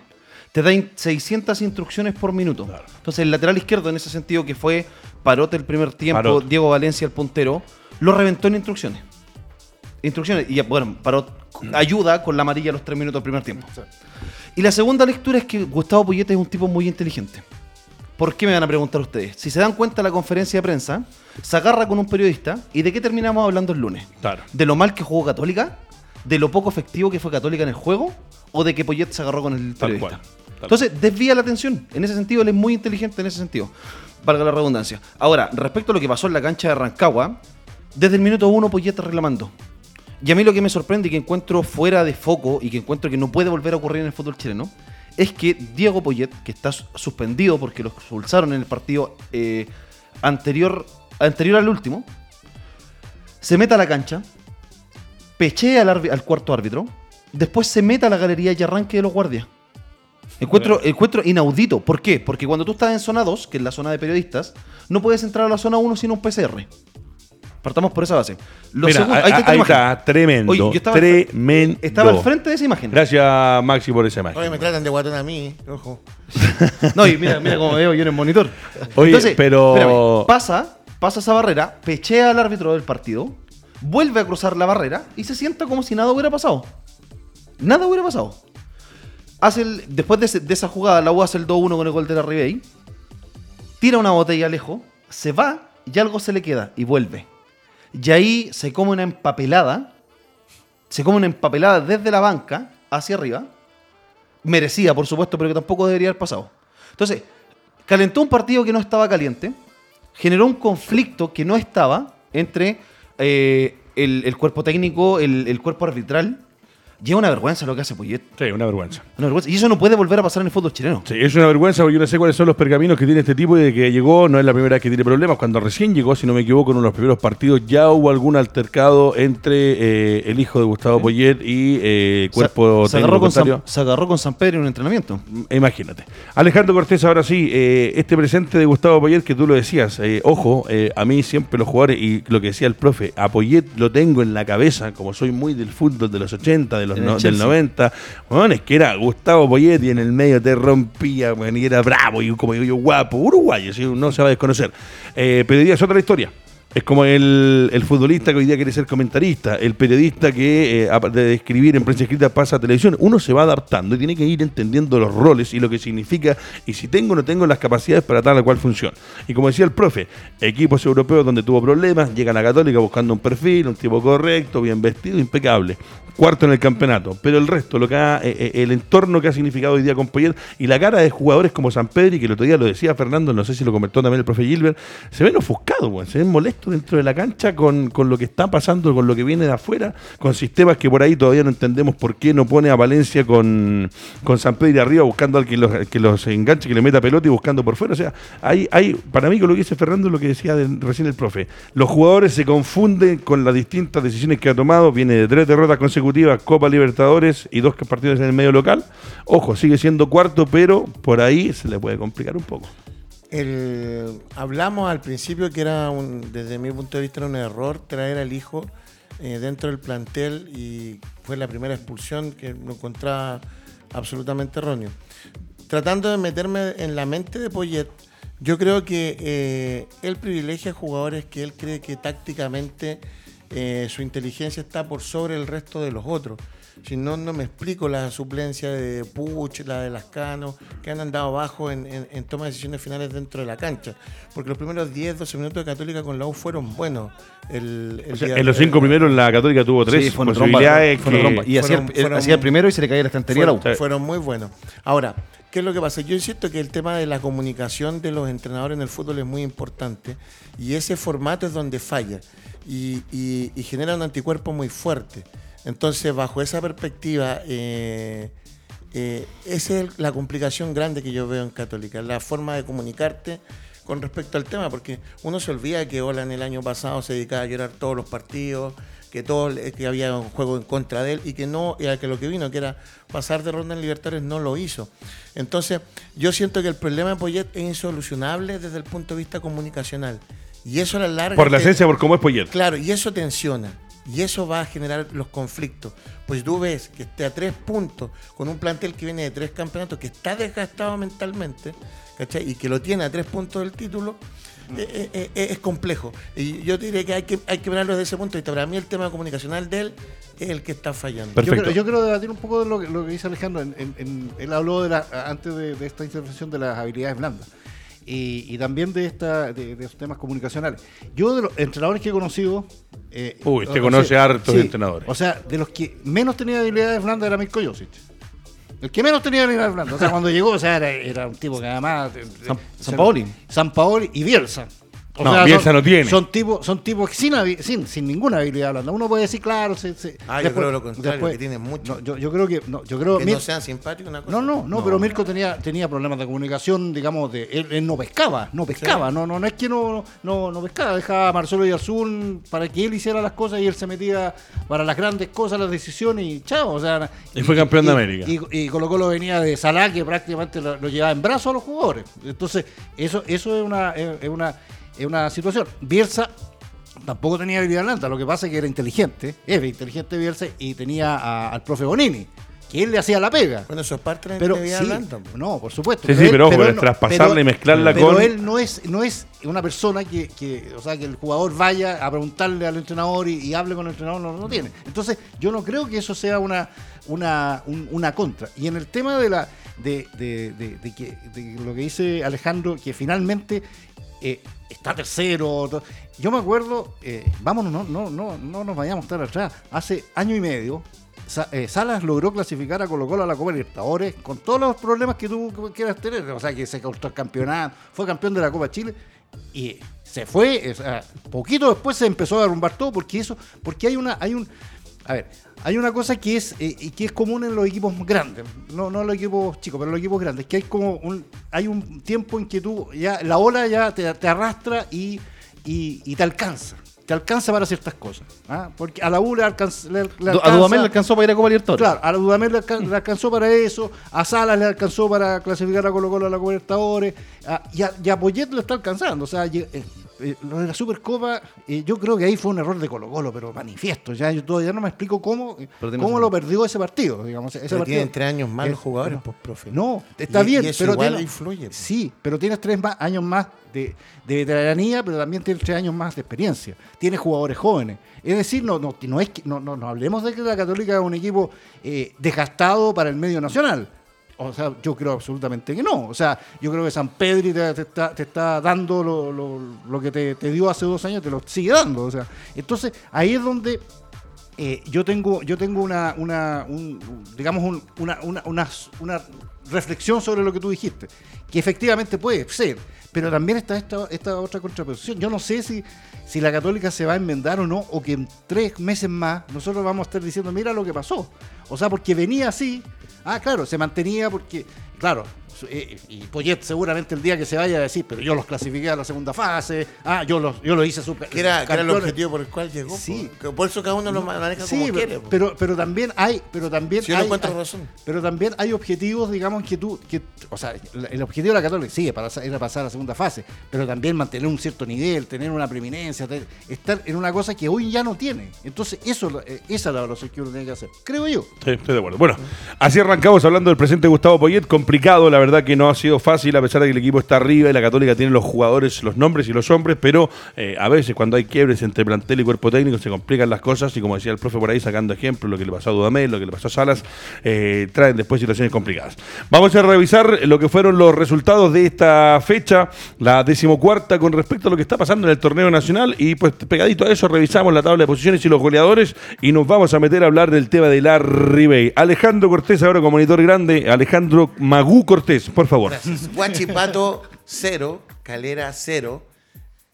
Te da in- 600 instrucciones por minuto. Entonces, el lateral izquierdo, en ese sentido, que fue Parote el primer tiempo, Parot. Diego Valencia el puntero, lo reventó en instrucciones. Instrucciones. Y bueno, Parot ayuda con la amarilla a los tres minutos del primer tiempo. Y la segunda lectura es que Gustavo Poyet es un tipo muy inteligente. ¿Por qué me van a preguntar ustedes? Si se dan cuenta la conferencia de prensa, se agarra con un periodista y de qué terminamos hablando el lunes. Claro. ¿De lo mal que jugó Católica? ¿De lo poco efectivo que fue Católica en el juego? ¿O de que Poyet se agarró con el Tal periodista? cual. Entonces, desvía la atención. En ese sentido, él es muy inteligente en ese sentido. Valga la redundancia. Ahora, respecto a lo que pasó en la cancha de Rancagua, desde el minuto uno Poyet está reclamando. Y a mí lo que me sorprende y que encuentro fuera de foco y que encuentro que no puede volver a ocurrir en el fútbol chileno es que Diego Poyet, que está su- suspendido porque lo expulsaron en el partido eh, anterior, anterior al último, se meta a la cancha, pechea al, al cuarto árbitro, después se meta a la galería y arranque de los guardias. Encuentro, encuentro inaudito. ¿Por qué? Porque cuando tú estás en zona 2, que es la zona de periodistas, no puedes entrar a la zona 1 sin un PCR. Partamos por esa base. Lo Mira, segundo- ahí, está ahí tremendo. Oye, yo estaba tremendo. Estaba al frente de esa imagen. Gracias, Maxi, por esa imagen. Oye, me tratan de guatón a mí, ojo. No, y mira, mira cómo veo yo en el monitor. Oye, pero- espérame, pasa, pasa esa barrera, pechea al árbitro del partido, vuelve a cruzar la barrera y se sienta como si nada hubiera pasado. Nada hubiera pasado. Hace el- después de, ese- de esa jugada, la U hace el 2-1 con el gol de la Ribey. Tira una botella lejos, se va y algo se le queda y vuelve. Y ahí se come una empapelada. Se come una empapelada desde la banca hacia arriba merecía, por supuesto, pero que tampoco debería haber pasado. Entonces, calentó un partido que no estaba caliente, generó un conflicto que no estaba entre eh, el, el cuerpo técnico, el, el cuerpo arbitral. Lleva una vergüenza lo que hace Poyet. Sí, una vergüenza. Una vergüenza. Y eso no puede volver a pasar en el fútbol chileno. Sí, es una vergüenza porque yo no sé cuáles son los pergaminos que tiene este tipo y de que llegó, no es la primera vez que tiene problemas. Cuando recién llegó, si no me equivoco, en uno de los primeros partidos ya hubo algún altercado entre eh, el hijo de Gustavo Poyet y eh, cuerpo se, se agarró con San, se agarró con San Pedro en un entrenamiento. Imagínate. Alejandro Cortés, ahora sí, eh, este presente de Gustavo Poyet que tú lo decías, eh, ojo, eh, a mí siempre los jugadores, y lo que decía el profe, a Poyet lo tengo en la cabeza, como soy muy del fútbol de los 80, de los No- del Chelsea. 90, bueno, es que era Gustavo Poyet y en el medio te rompía, bueno, y era bravo y como digo yo, guapo, uruguayo, ¿sí? no se va a desconocer. Eh, pero es otra historia. Es como el, el futbolista que hoy día quiere ser comentarista, el periodista que, eh, aparte de escribir en prensa escrita, pasa a televisión. Uno se va adaptando y tiene que ir entendiendo los roles y lo que significa y si tengo o no tengo las capacidades para tal o cual función. Y como decía el profe, equipos europeos donde tuvo problemas, llegan a Católica buscando un perfil, un tipo correcto, bien vestido, impecable. Cuarto en el campeonato, pero el resto, lo que ha, eh, eh, el entorno que ha significado hoy día con Poyet y la cara de jugadores como San Pedro, y que el otro día lo decía Fernando, no sé si lo comentó también el profe Gilbert, se ven ofuscados, se ven molestos dentro de la cancha con, con lo que está pasando, con lo que viene de afuera, con sistemas que por ahí todavía no entendemos por qué no pone a Valencia con, con San Pedro arriba buscando al que los, que los enganche, que le meta pelota y buscando por fuera. O sea, hay, hay para mí con lo que dice Fernando, lo que decía de- recién el profe, los jugadores se confunden con las distintas decisiones que ha tomado, viene de tres derrotas consecutivas, Copa Libertadores y dos partidos en el medio local. Ojo, sigue siendo cuarto, pero por ahí se le puede complicar un poco. El- hablamos al principio que era, un, desde mi punto de vista, un error traer al hijo eh, dentro del plantel y fue la primera expulsión que lo encontraba absolutamente erróneo. Tratando de meterme en la mente de Poyet, yo creo que eh, él privilegia jugadores que él cree que tácticamente eh, su inteligencia está por sobre el resto de los otros. Si no, no me explico la suplencia de Puch, la de Lascano, que han andado abajo en, en, en toma de decisiones finales dentro de la cancha. Porque los primeros 10, 12 minutos de Católica con la U fueron buenos. El, el O sea, día- en los cinco primeros la Católica tuvo tres Sí, fue una posibilidades tromba, que- tromba. Y hacía, el- fueron- fueron- hacía el primero y se le caía la estantería a la U. fueron, fueron muy buenos. Ahora, ¿qué es lo que pasa? Yo insisto que el tema de la comunicación de los entrenadores en el fútbol es muy importante y ese formato es donde falla y, y- y genera un anticuerpo muy fuerte. Entonces, bajo esa perspectiva, eh, eh, esa es la complicación grande que yo veo en Católica, la forma de comunicarte con respecto al tema, porque uno se olvida que Olan el año pasado se dedicaba a llorar todos los partidos, que todo que había un juego en contra de él y que no y a que lo que vino que era pasar de ronda en Libertadores no lo hizo. Entonces, yo siento que el problema de Poyet es insolucionable desde el punto de vista comunicacional y eso a la larga por la esencia, por cómo es Poyet. Claro, y eso tensiona. Y eso va a generar los conflictos. Pues tú ves que esté a tres puntos con un plantel que viene de tres campeonatos, que está desgastado mentalmente, ¿cachai? Y que lo tiene a tres puntos del título, eh, eh, eh, es complejo. Y yo te diré que hay que, hay que verlo desde ese punto de vista. Para mí el tema comunicacional de él es el que está fallando. Perfecto. Yo, quiero, yo quiero debatir un poco de lo que, lo que dice Alejandro. En- en- en- él habló de la, antes de, de esta intervención de las habilidades blandas y, y también de, esta, de, de estos temas comunicacionales. Yo de los entrenadores que he conocido... eh, Uy, o conoce sea, hartos entrenadores. O sea, de los que menos tenía habilidades blandas era Mirko Josic. El que menos tenía nivel blando. O sea, cuando llegó, o sea, era, era un tipo que además. eh, San- eh, Sampaoli. Sampaoli y Bielsa. O No, Bielsa son, no tiene. Son tipos, son tipos sin, sin, sin ninguna habilidad blanda. Uno puede decir, claro, se, se- Ah, yo creo lo contrario, que tienen mucho. No, yo, yo creo que. No, yo creo, Que Mir- no sean simpáticos, una cosa. no, no, no, pero Mirko tenía, tenía problemas de comunicación, digamos, de él, él no pescaba, no pescaba, no, no, no es que no, no, no pescaba, dejaba a Marcelo y Arzún para que él hiciera las cosas y él se metía para las grandes cosas, las decisiones y chao, o sea, Y fue campeón de América. Y, y Colo Colo venía de Salah que prácticamente lo, lo llevaba en brazos a los jugadores. Entonces, eso, eso es una, es, es una, es una situación. Bielsa tampoco tenía habilidad blanda, lo que pasa es que era inteligente, es inteligente Bielsa y tenía a- al profe Bonini, que él le hacía la pega. Bueno, eso es parte de la Pero sí, blanda, pues. no, por supuesto. Sí, sí, pero ojo, él traspasarla y mezclarla pero con- él no es, no es una persona que, que, o sea, que el jugador vaya a preguntarle al entrenador y, y hable con el entrenador, no, no tiene. Entonces, yo no creo que eso sea una, una, un- una contra. Y en el tema de la de, de- de- de que, de lo que dice Alejandro, que finalmente eh, está tercero. Yo me acuerdo, eh, vámonos, no, no, no, no nos vayamos tan atrás. Hace año y medio, eh, Salas logró clasificar a Colo Colo a la Copa Libertadores con todos los problemas que tú quieras tener. O sea, que se cortó el campeonato, fue campeón de la Copa Chile y se fue. poquito después se empezó a derrumbar todo porque eso, porque hay una, hay un, a ver, hay una cosa que es eh, que es común en los equipos grandes, no, no en los equipos chicos, pero en los equipos grandes, que hay como un, hay un tiempo en que tú ya la ola ya te, te arrastra y, y, y te alcanza. Te alcanza para ciertas cosas. ¿ah? Porque a la U le, alcanza, le- le A Dudamel le alcanzó para ir a Copa Libertadores. Claro, a Dudamel le, alcan- le alcanzó para eso, a Salas le alcanzó para clasificar a Colo Colo a la Copa Libertadores, a- y, a, y a Poyet lo está alcanzando. O sea, lle- eh, lo de la Supercopa, eh, yo creo que ahí fue un error de Colo Colo, pero manifiesto. Ya yo todavía no me explico cómo, eh, cómo lo perdió ese partido. Digamos, ese Pero partido. tienen tres años más los jugadores, no. pues, profe. No, está Y- bien, y pero igual tiene, influye, pues. Sí, pero tienes tres más, años más de, de veteranía, pero también tienes tres años más de experiencia. Tienes jugadores jóvenes. Es decir, no, no, no es que, no, no, no hablemos de que la Católica es un equipo eh, desgastado para el medio nacional. O sea, yo creo absolutamente que no. O sea, yo creo que San Pedri te, está, te está dando lo, lo- lo que te, dio hace dos años, te lo sigue dando. O sea, entonces ahí es donde eh, yo tengo, yo tengo una, una un- digamos, un- una, una, una- una reflexión sobre lo que tú dijiste, que efectivamente puede ser, pero también está esta, esta otra contraposición. Yo no sé si, si la católica se va a enmendar o no, o que en tres meses más nosotros vamos a estar diciendo, mira lo que pasó. O sea, porque venía así, ah, claro, se mantenía porque, claro, eh, y Poyet seguramente el día que se vaya a decir, pero yo los clasifiqué a la segunda fase, ah, yo los, yo lo hice super Que era, que era el campeones". objetivo por el cual llegó. Sí. por eso cada uno lo maneja Sí, como pero, quiere. pero, pero también hay, pero también Sí, yo hay, encuentro hay- razón. pero también hay objetivos, digamos, que tú, que, o sea, el objetivo de la Católica sí, para, era pasar a la segunda fase, pero también mantener un cierto nivel, tener una preeminencia, estar en una cosa que hoy ya no tiene. Entonces, eso, eh, esa es la evaluación que uno tiene que hacer, creo yo. Sí, estoy de acuerdo. Bueno, así arrancamos hablando del presente Gustavo Poyet. Complicado, la verdad que no ha sido fácil, a pesar de que el equipo está arriba y la Católica tiene los jugadores, los nombres y los hombres, pero eh, a veces cuando hay quiebres entre plantel y cuerpo técnico se complican las cosas y como decía el profe por ahí, sacando ejemplos, lo que le pasó a Dudamel, lo que le pasó a Salas, eh, traen después situaciones complicadas. Vamos a revisar lo que fueron los resultados de esta fecha, la decimocuarta, con respecto a lo que está pasando en el torneo nacional y pues pegadito a eso revisamos la tabla de posiciones y los goleadores y nos vamos a meter a hablar del tema de la Ribey. Alejandro Cortés ahora como monitor grande, Alejandro Magú Cortés, por favor. Gracias. Guachipato 0, Calera 0.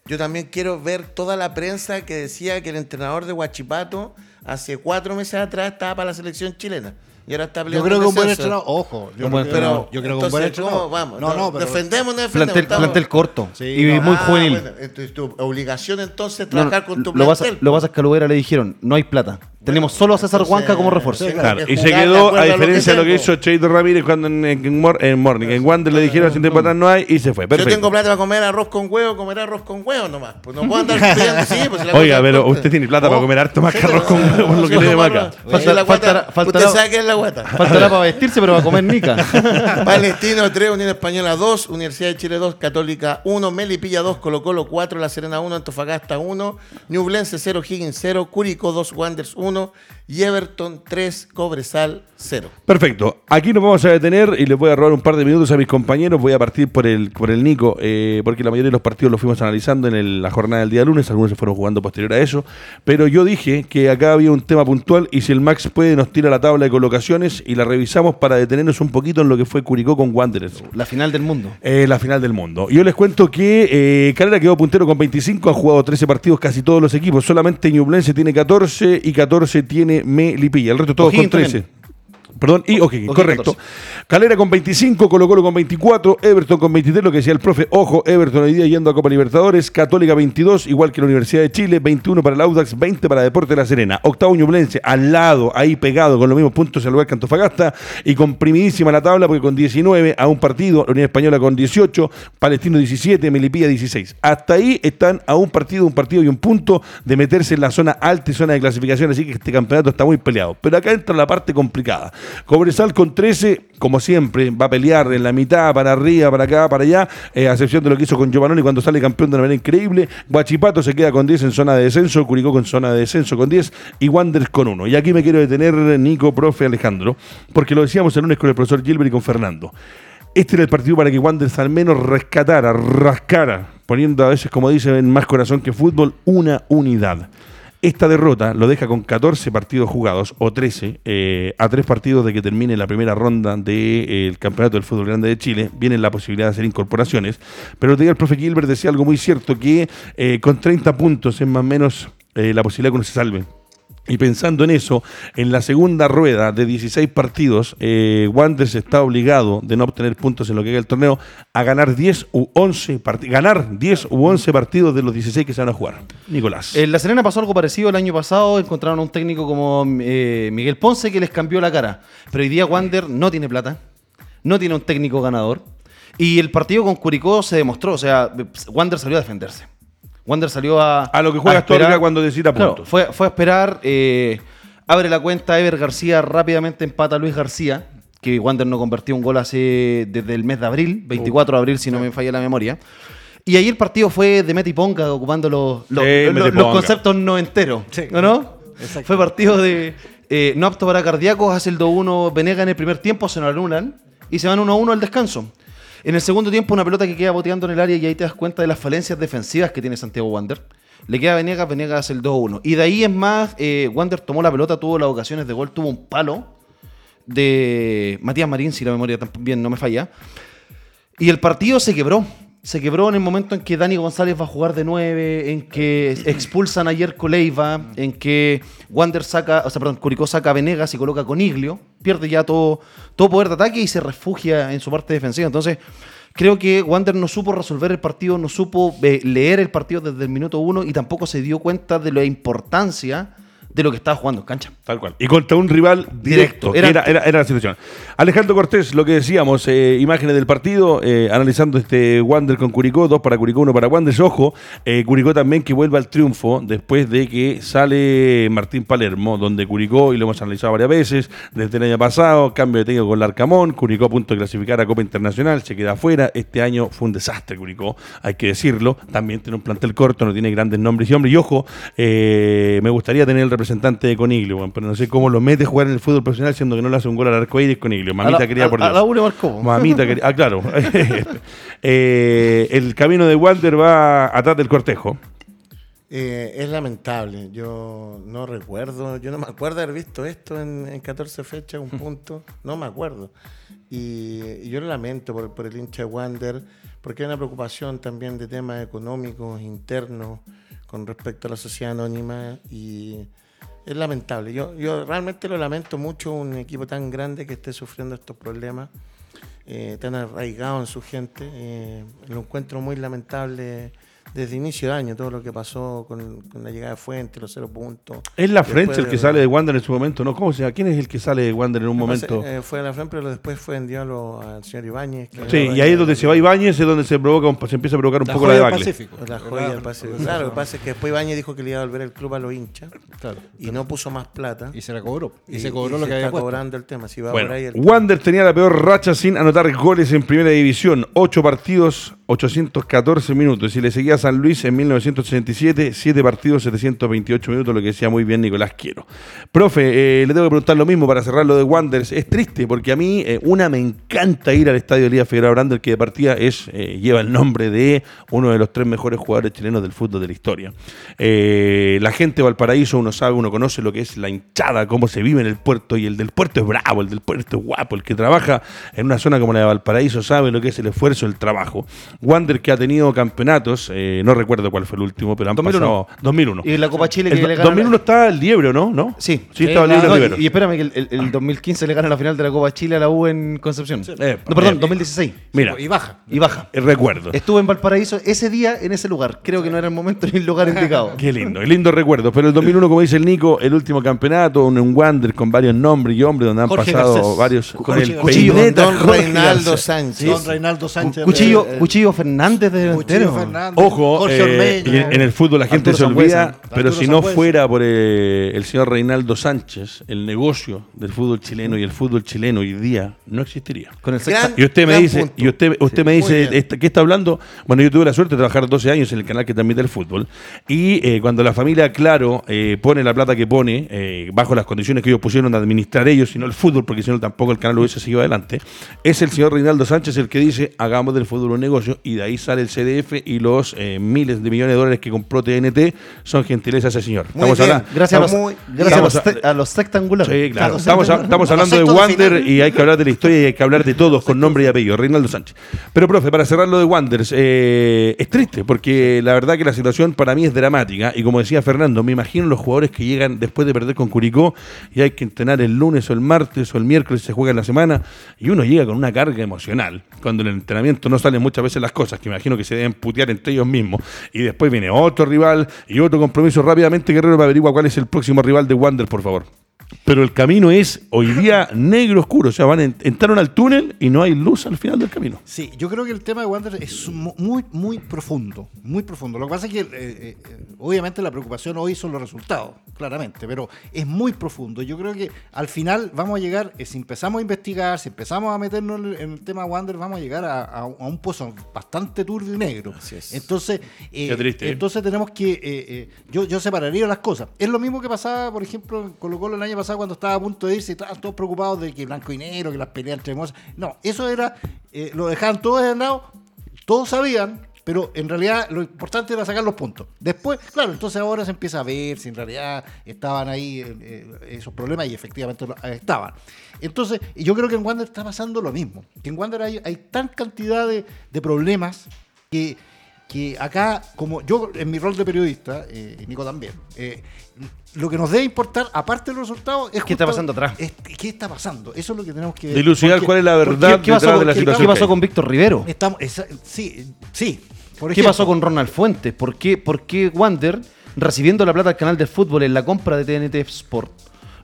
Yo también quiero ver toda la prensa que decía que el entrenador de Guachipato hace cuatro meses atrás estaba para la selección chilena. Y ahora está Yo creo que un buen entrenador, ojo, yo, creo- entrenador. yo creo que un buen entrenador. ¿cómo vamos? No, no, pero defendemos, no defendemos. Plantel, plantel corto Sí, y no. muy Ah, juvenil. bueno, entonces tu obligación entonces es no, trabajar con tu lo, plantel. lo pasa es que a Lubera le dijeron, no hay plata. Tenemos solo a César Huanca como refuerzo. sí, Claro, que y se quedó, a que diferencia de lo que hizo Cheito Ramírez cuando en, en, Mor- en Morning, en Wander le dijeron, sin atrás no hay, y se fue. Yo Perfecto. tengo plata para comer arroz con huevo, comeré arroz con huevo nomás. Pues no puedo andar pidiendo, sí, pues si la Oiga, pero usted tiene plata para Oh, comer harto más que arroz con huevo, por lo que faltará- faltará- Usted sabe qué es la guata. Faltará para vestirse, pero va a comer nica. Palestino 3, Unión Española 2, Universidad de Chile 2, Católica 1, Melipilla 2, Colo Colo 4, La Serena 1, Antofagasta 1, Ñublense 0, Higgins 0, Curicó 2, Wanderers 1 y Everton 3, Cobresal 0. Perfecto. Aquí nos vamos a detener y les voy a robar un par de minutos a mis compañeros. Voy a partir por el, por el Nico, eh, porque la mayoría de los partidos los fuimos analizando en el- la jornada del día lunes. Algunos se fueron jugando posterior a eso. Pero yo dije que acá había un tema puntual y si el Max puede, nos tira la tabla de colocaciones y la revisamos para detenernos un poquito en lo que fue Curicó con Wanderers. La final del mundo. Eh, la final del mundo. Yo les cuento que eh, Calera quedó puntero con 25, ha jugado 13 partidos casi todos los equipos. Solamente Ñublense tiene 14 y 14 tiene Melipilla. El resto todos con 13. también. Perdón, y O'Higgins, correcto. 14. Calera con 25, Colo Colo con 24, Everton con 23, lo que decía el profe, ojo, Everton hoy día yendo a Copa Libertadores, Católica 22, igual que la Universidad de Chile, 21 para el Audax, 20 para Deporte de La Serena, octavo Ñublense, al lado, ahí pegado, con los mismos puntos al lugar que Antofagasta, y comprimidísima la tabla, porque con 19 a un partido, la Unión Española con 18, Palestino 17, Melipilla 16. Hasta ahí están a un partido, un partido y un punto de meterse en la zona alta y zona de clasificación, así que este campeonato está muy peleado. Pero acá entra la parte complicada. Cobresal con 13, como siempre, va a pelear en la mitad, para arriba, para acá, para allá, eh, a excepción de lo que hizo con Giovanni cuando sale campeón de una manera increíble. Guachipato se queda con 10 en zona de descenso, Curicó con zona de descenso con 10 y Wanderers con 1. Y aquí me quiero detener, Nico, profe, Alejandro, porque lo decíamos el lunes con el profesor Gilbert y con Fernando. Este era el partido para que Wanderers al menos rescatara, rascara, poniendo a veces, como dicen, más corazón que fútbol, una unidad. Esta derrota lo deja con 14 partidos jugados, o 13, eh, a tres partidos de que termine la primera ronda del Campeonato del Fútbol Grande de Chile. Viene la posibilidad de hacer incorporaciones. Pero el profe Gilbert decía algo muy cierto, que eh, con 30 puntos es más o menos eh, la posibilidad que uno se salve. Y pensando en eso, en la segunda rueda de 16 partidos, eh, Wanderers está obligado, de no obtener puntos en lo que queda el torneo, a ganar 10 u 11 partidos. Ganar 10 u 11 partidos de los 16 que se van a jugar. Nicolás. En La Serena pasó algo parecido el año pasado. Encontraron a un técnico como eh, Miguel Ponce que les cambió la cara. Pero hoy día Wander no tiene plata. No tiene un técnico ganador. Y el partido con Curicó se demostró. O sea, Wander salió a defenderse. Wander salió a. A lo que juega. Astorga cuando necesita Claro, puntos. fue, fue a esperar. eh, abre la cuenta. Ever García rápidamente empata a Luis García. Que Wander no convirtió un gol hace desde el mes de abril. 24 de abril, si no me falla la memoria. Y ahí el partido fue de meta y ponga, ocupando los, los, Sí, conceptos no enteros. Sí. ¿No? no? Exacto. Fue partido de eh, no apto para cardíacos, hace el 2-1 Venega en el primer tiempo, se nos anulan y se van 1-1 al descanso. En el segundo tiempo, una pelota que queda boteando en el área y ahí te das cuenta de las falencias defensivas que tiene Santiago Wander. Le queda a Venegas, Venegas hace el 2-1. Y de ahí es más, eh, Wander tomó la pelota, tuvo las ocasiones de gol, tuvo un palo de Matías Marín, si la memoria también no me falla. Y el partido se quebró. Se quebró en el momento en que Dani González va a jugar de 9, en que expulsan a Yerko Leiva, en que Wander saca, o sea, perdón, Curicó saca a Venegas y coloca a Coniglio, pierde ya todo, todo poder de ataque y se refugia en su parte defensiva. Entonces, creo que Wander no supo resolver el partido, no supo eh, leer el partido desde el minuto uno y tampoco se dio cuenta de la importancia de lo que estaba jugando en cancha. Tal cual. Y contra un rival directo. Directo. Era, Era- era, era la situación. Alejandro Cortés, lo que decíamos, eh, imágenes del partido, eh, analizando este Wander con Curicó, dos para Curicó, uno para Wander. Ojo, eh, Curicó también que vuelve al triunfo después de que sale Martín Palermo, donde Curicó, y lo hemos analizado varias veces, desde el año pasado, cambio de técnico con Larcamón, Curicó a punto de clasificar a Copa Internacional, se queda afuera. Este año fue un desastre Curicó, hay que decirlo. También tiene un plantel corto, no tiene grandes nombres y hombres. Y ojo, me gustaría tener el representante de Coniglio, pero no sé cómo lo mete a jugar en el fútbol profesional siendo que no le hace un gol al arcoíris Coniglio. Mamita A la- querida por a- a Dios. la marcó. Mamita querida. Ah, claro. Eh, el camino de Walter va atrás del cortejo. Eh, es lamentable. Yo no recuerdo, yo no me acuerdo haber visto esto en, en 14 fechas, un punto. No me acuerdo. Y, y yo lo lamento por, por el hincha de Wander, porque hay una preocupación también de temas económicos internos con respecto a la sociedad anónima y es lamentable. Yo, yo realmente lo lamento mucho, un equipo tan grande que esté sufriendo estos problemas, eh, tan arraigado en su gente. eh, lo encuentro muy lamentable desde inicio de año, todo lo que pasó con, con la llegada de Fuente, los cero puntos. Es la French el que de- sale de Wander en su momento, ¿no? ¿Cómo se llama? ¿Quién es el que sale de Wander en un Me momento? eh, fue a la frente, pero después fue lo- al señor Ibáñez. que- Sí, y ahí es donde se va Ibáñez, es donde se provoca un- se empieza a provocar un La poco la joya del debacle. Pacífico. La joya del Pacífico. Claro, lo que pasa es que después Ibáñez dijo que le iba a volver el club a los hinchas Claro. y no puso más plata. Y se la cobró. Y, se cobró lo que se había está puesto. cobrando el tema. Si va Bueno, por ahí el- Wander tenía la peor racha sin anotar goles en primera división. Ocho partidos, 814 minutos. Y le seguía a San Luis en 1987, 7 partidos, 728 minutos, lo que decía muy bien Nicolás Quiero. Profe, eh, le tengo que preguntar lo mismo para cerrar lo de Wanderers. Es triste porque a mí, eh, una, me encanta ir al estadio Liga Figueroa Brander, que de partida es, eh, lleva el nombre de uno de los tres mejores jugadores chilenos del fútbol de la historia. La gente de Valparaíso, uno sabe, uno conoce lo que es la hinchada, cómo se vive en el puerto, y el del puerto es bravo, el del puerto es guapo, el que trabaja en una zona como la de Valparaíso sabe lo que es el esfuerzo, el trabajo. Wander que ha tenido campeonatos, eh, no recuerdo cuál fue el último, pero han 2001. pasado 2001. Y la Copa Chile El que do- le gana. 2001 está el Liebro, ¿no? ¿No? Sí, Sí, estaba el Eh, Liebro no, Rivero. y, y espérame que el, el- el 2015 le gana la final de la Copa Chile a la U en Concepción. Eh, no, perdón, eh, 2016. Mira, Y baja. Y baja. el recuerdo. Estuve en Valparaíso ese día en ese lugar. Creo que no era el momento ni el lugar indicado. Qué lindo, qué lindo recuerdo. Pero el 2001, como dice el Nico, el último campeonato, un, un Wander con varios nombres y hombres, donde han Jorge pasado Garcés. varios. Con Jorge el. Cuchillo, Don Reinaldo. Sánchez. Don Reinaldo Sánchez. Cuchillo, eh, Fernández de delantero. Fernández. Ojo, Jorge eh, en, en el fútbol la gente Arturo se olvida, pero Arturo si no fuera por eh, el señor Reinaldo Sánchez, el negocio del fútbol chileno y el fútbol chileno hoy día no existiría. Con el Gran- sexta- Y usted me dice, punto. y usted, usted me dice, ¿qué está hablando? Bueno, yo tuve la suerte de trabajar 12 años en el canal que transmite el fútbol. Y eh, cuando la familia, claro, eh, pone la plata que pone, eh, bajo las condiciones que ellos pusieron de administrar ellos, y no el fútbol, porque si no tampoco el canal lo hubiese seguido adelante, es el señor Reinaldo Sánchez el que dice, hagamos del fútbol un negocio, y de ahí sale el CDF y los eh, miles de millones de dólares que compró TNT son gentilezas de ese señor. Muy Estamos bien. hablando. Gracias, a los, gracias a los, a los sectangulares. Sí, claro. Estamos, estamos hablando de Wander y hay que hablar de la historia y hay que hablar de todos con nombre y apellido. Reinaldo Sánchez. Pero, profe, para cerrar lo de Wanderers, eh, es triste porque la verdad que la situación para mí es dramática. Y como decía Fernando, me imagino los jugadores que llegan después de perder con Curicó y hay que entrenar el lunes o el martes o el miércoles, se juega en la semana y uno llega con una carga emocional. Cuando el entrenamiento no salen muchas veces las cosas, que imagino que se deben putear entre ellos mismos. Y después viene otro rival y otro compromiso. Rápidamente, Guerrero, me averigua cuál es el próximo rival de Wander, por favor. Pero el camino es hoy día negro oscuro. O sea, van en- entraron al túnel y no hay luz al final del camino. Sí, yo creo que el tema de Wander es mu- muy, muy profundo, muy profundo. Lo que pasa es que, eh, eh, obviamente, la preocupación hoy son los resultados, claramente, pero es muy profundo. Yo creo que al final vamos a llegar, eh, si empezamos a investigar, si empezamos a meternos en el, en el tema Wander, vamos a llegar a, a- a un pozo bastante turbio y negro. Así es. Entonces, eh, Qué triste, ¿eh? entonces tenemos que, eh, eh, yo, yo separaría las cosas. Es lo mismo que pasaba, por ejemplo, en Colo Colo el año pasado cuando estaba a punto de irse estaban todos preocupados de que blanco y negro, que las peleas entre hermosas. No, eso era, eh, lo dejaban todos de lado, todos sabían, pero en realidad lo importante era sacar los puntos. Después, claro, entonces ahora se empieza a ver si en realidad estaban ahí eh, eh, esos problemas y efectivamente estaban. Entonces, yo creo que en Wander está pasando lo mismo. Que en Wander hay, hay tan cantidad de problemas que, que acá, como yo en mi rol de periodista, eh, y Nico también, eh, lo que nos debe importar, aparte de los resultados, es ¿Qué está pasando atrás? es- ¿Qué está pasando? Eso es lo que tenemos que Dilucidar porque- cuál es la verdad ¿Qué, qué pasó, de la situación. qué pasó con Víctor Rivero? Estamos, esa- sí, sí. Por ¿Qué pasó con Ronald Fuentes? ¿Por qué, por qué Wander, recibiendo la plata del canal del fútbol en la compra de TNT Sport,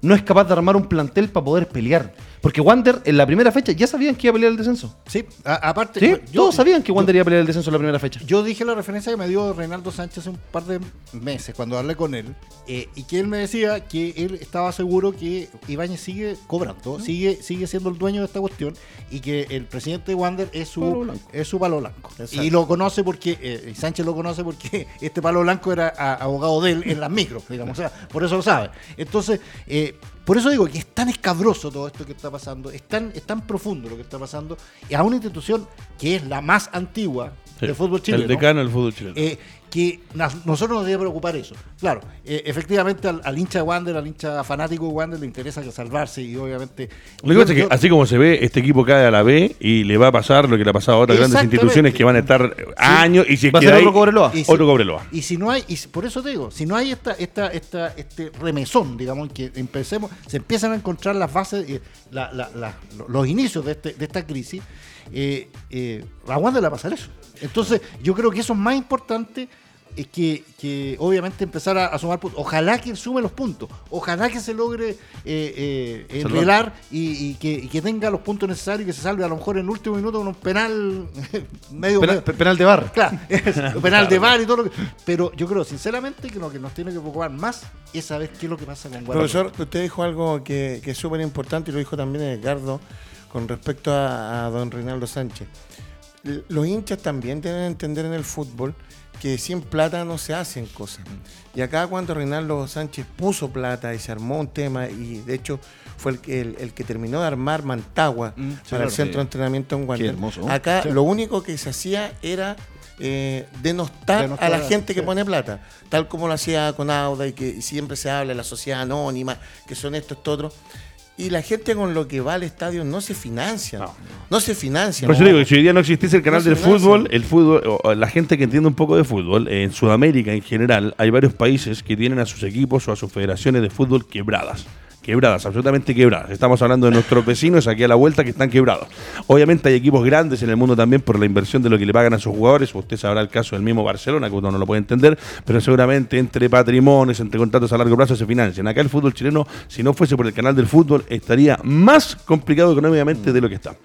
no es capaz de armar un plantel para poder pelear? Porque Wander en la primera fecha ya sabían que iba a pelear el descenso. Sí, a- aparte. ¿Sí? yo- Todos sabían que yo- Wander iba a pelear el descenso en la primera fecha. Yo dije la referencia que me dio Reinaldo Sánchez hace un par de meses cuando hablé con él eh, y que él me decía que él estaba seguro que Ibáñez sigue cobrando, sigue, sigue siendo el dueño de esta cuestión y que el presidente de Wander es Palo su, blanco. es su palo blanco. Exacto. Y lo conoce porque, eh, y Sánchez lo conoce porque este palo blanco era a- abogado de él en las micros, digamos, o sea, por eso lo sabe. Entonces, eh, por eso digo que es tan escabroso todo esto que está pasando, es tan, es tan profundo lo que está pasando, y a una institución que es la más antigua Sí, del fútbol chileno. El decano del fútbol chileno. Eh, que nosotros nos debe preocupar eso. Claro, eh, efectivamente al, al hincha de Wander, al hincha fanático de Wander le interesa que salvarse y obviamente... Lo que pasa yo- es que así como se ve, este equipo cae a la B y le va a pasar lo que le ha pasado a otras grandes instituciones que van a estar años y si es Va a ser otro Cobreloa. Y si- Otro Cobreloa. Y si no hay, y por eso te digo, si no hay esta, esta, esta, este remesón, digamos, en que empecemos, se empiezan a encontrar las bases, eh, la- la- la- lo- los inicios de, este, de esta crisis, eh, eh, a Wander le va a pasar eso. Entonces, yo creo que eso es más importante es que, que obviamente empezar a, a sumar puntos. Ojalá que sume los puntos. Ojalá que se logre eh, eh, enrelar y, y que, y que tenga los puntos necesarios y que se salve a lo mejor en el último minuto con un penal medio, Penal, medio- penal de bar. Claro, penal de bar y todo lo que. Pero yo creo, sinceramente, que lo que nos tiene que preocupar más es saber qué es lo que pasa con Guadalupe. Profesor, usted dijo algo que, que es súper importante y lo dijo también Edgardo con respecto a, a don Reinaldo Sánchez. los hinchas también deben entender en el fútbol que sin plata no se hacen cosas. Y acá cuando Reinaldo Sánchez puso plata y se armó un tema, y de hecho fue el, que- el, el que terminó de armar Mantagua Mm, para claro, el centro de entrenamiento en hermoso. Acá Sí. lo único que se hacía era eh, denostar, Denostar, a la gente que sí. pone plata, tal como lo hacía con Auda y que siempre se habla de la sociedad anónima, que son esto, esto, otro. Y la gente con lo que va al estadio no se financia. No, No. se financia. Por eso no. digo que si hoy día no existiese el canal del fútbol, el fútbol, o la gente que entiende un poco de fútbol, en Sudamérica en general, hay varios países que tienen a sus equipos o a sus federaciones de fútbol quebradas. Quebradas, absolutamente quebradas. Estamos hablando de nuestros vecinos aquí a la vuelta que están quebrados. Obviamente hay equipos grandes en el mundo también por la inversión de lo que le pagan a sus jugadores. Usted sabrá el caso del mismo Barcelona, que uno no lo puede entender, pero seguramente entre patrimonios, entre contratos a largo plazo se financian. Acá el fútbol chileno, si no fuese por el canal del fútbol, estaría más complicado económicamente de lo que está.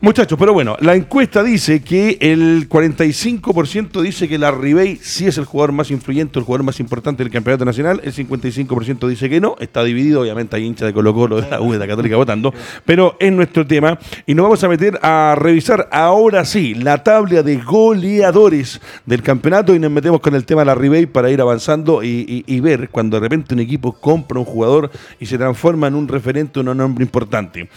Muchachos, pero bueno, la encuesta dice que el 45% dice que la Ribey sí es el jugador más influyente, el jugador más importante del campeonato nacional, el 55% dice que no, está dividido, obviamente hay hinchas de Colo Colo, de la U, de la Católica votando, pero es nuestro tema. Y nos vamos a meter a revisar ahora sí la tabla de goleadores del campeonato. Y nos metemos con el tema de la Ribey para ir avanzando y, ver cuando de repente un equipo compra un jugador y se transforma en un referente, un nombre importante.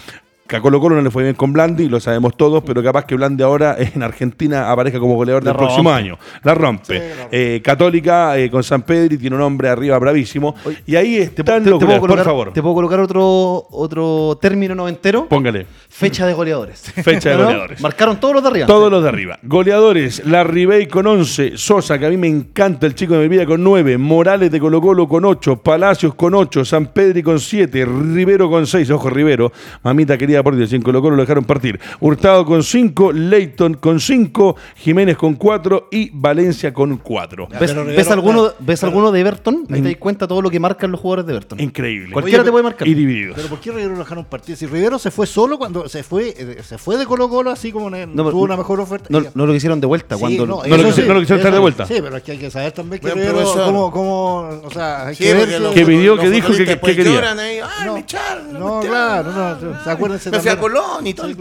Que a Colo Colo no le fue bien con Blandi, lo sabemos todos, pero capaz que Blandi ahora en Argentina aparezca como goleador La del próximo rompe. año. La rompe. Eh, Católica eh, con San Pedri tiene un hombre arriba bravísimo. y ahí este, están Te puedo colocar, por favor. ¿Te puedo colocar otro, otro término noventero? Póngale. Fecha de goleadores. Fecha de ¿No? goleadores. Marcaron todos los de arriba. Todos los de arriba. Goleadores, la Ribey con 11, Sosa, que a mí me encanta, el chico de mi vida con 9, Morales de Colo Colo con 8, Palacios con 8, San Pedri con 7, Rivero con 6, ojo Rivero, mamita querida por Dios, en Colo Colo lo dejaron partir. Hurtado con 5, Leighton con 5, Jiménez con 4 y Valencia con 4. ¿Ves, alguno, pero- ¿ves alguno de Everton? Ahí te das cuenta todo lo que marcan los jugadores de Everton. Increíble. Cualquiera te puede marcar. Y divididos. Pero ¿por qué Rivero lo dejaron partir? Si Rivero se fue solo cuando se fue eh, se fue de Colo Colo así como en- No, tuvo no, una mejor oferta. No, lo quisieron de vuelta. Sí, cuando no, lo quisi- sí, no lo quisieron traer de vuelta. Sí, pero es que hay que saber también que Buen Rivero, profesor. como, como, o sea, hay Sí, que ver porque que- los- Que pidió, los que dijo que- que después quería. lloran ahí, "Ay, No, me echaron, no, me claro, echaron". no, no, acuérdense Me fui a también- Colón y todo el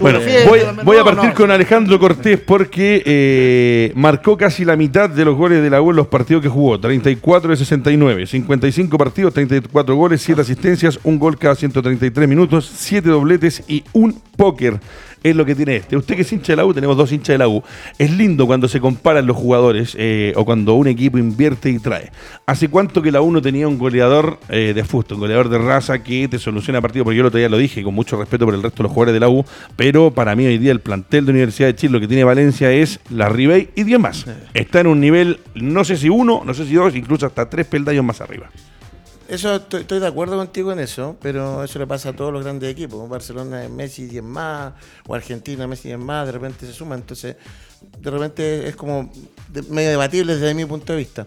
Bueno, voy, también. a partir con Alejandro Cortés porque eh, marcó casi la mitad de los goles de la U en los partidos que jugó. 34 de 69, 55 partidos, 34 goles, 7 asistencias, un gol cada 133 minutos, 7 dobletes y un póker. Es lo que tiene este. Usted que es hincha de la U, tenemos dos hinchas de la U. Es lindo cuando se comparan los jugadores eh, o cuando un equipo invierte y trae. ¿Hace cuánto que la U no tenía un goleador eh, de fusto, un goleador de raza que te soluciona partidos? Porque yo el otro día lo dije con mucho respeto por el resto de los jugadores de la U, pero para mí hoy día el plantel de Universidad de Chile lo que tiene Valencia es la Ribey y 10 más. Está en un nivel, no sé si uno, no sé si dos, incluso hasta tres peldaños más arriba. Eso estoy, estoy de acuerdo contigo en eso, pero eso le pasa a todos los grandes equipos. Barcelona es Messi 10 más, o Argentina Messi 10 más, de repente se suma. Entonces, de repente es como medio debatible desde mi punto de vista.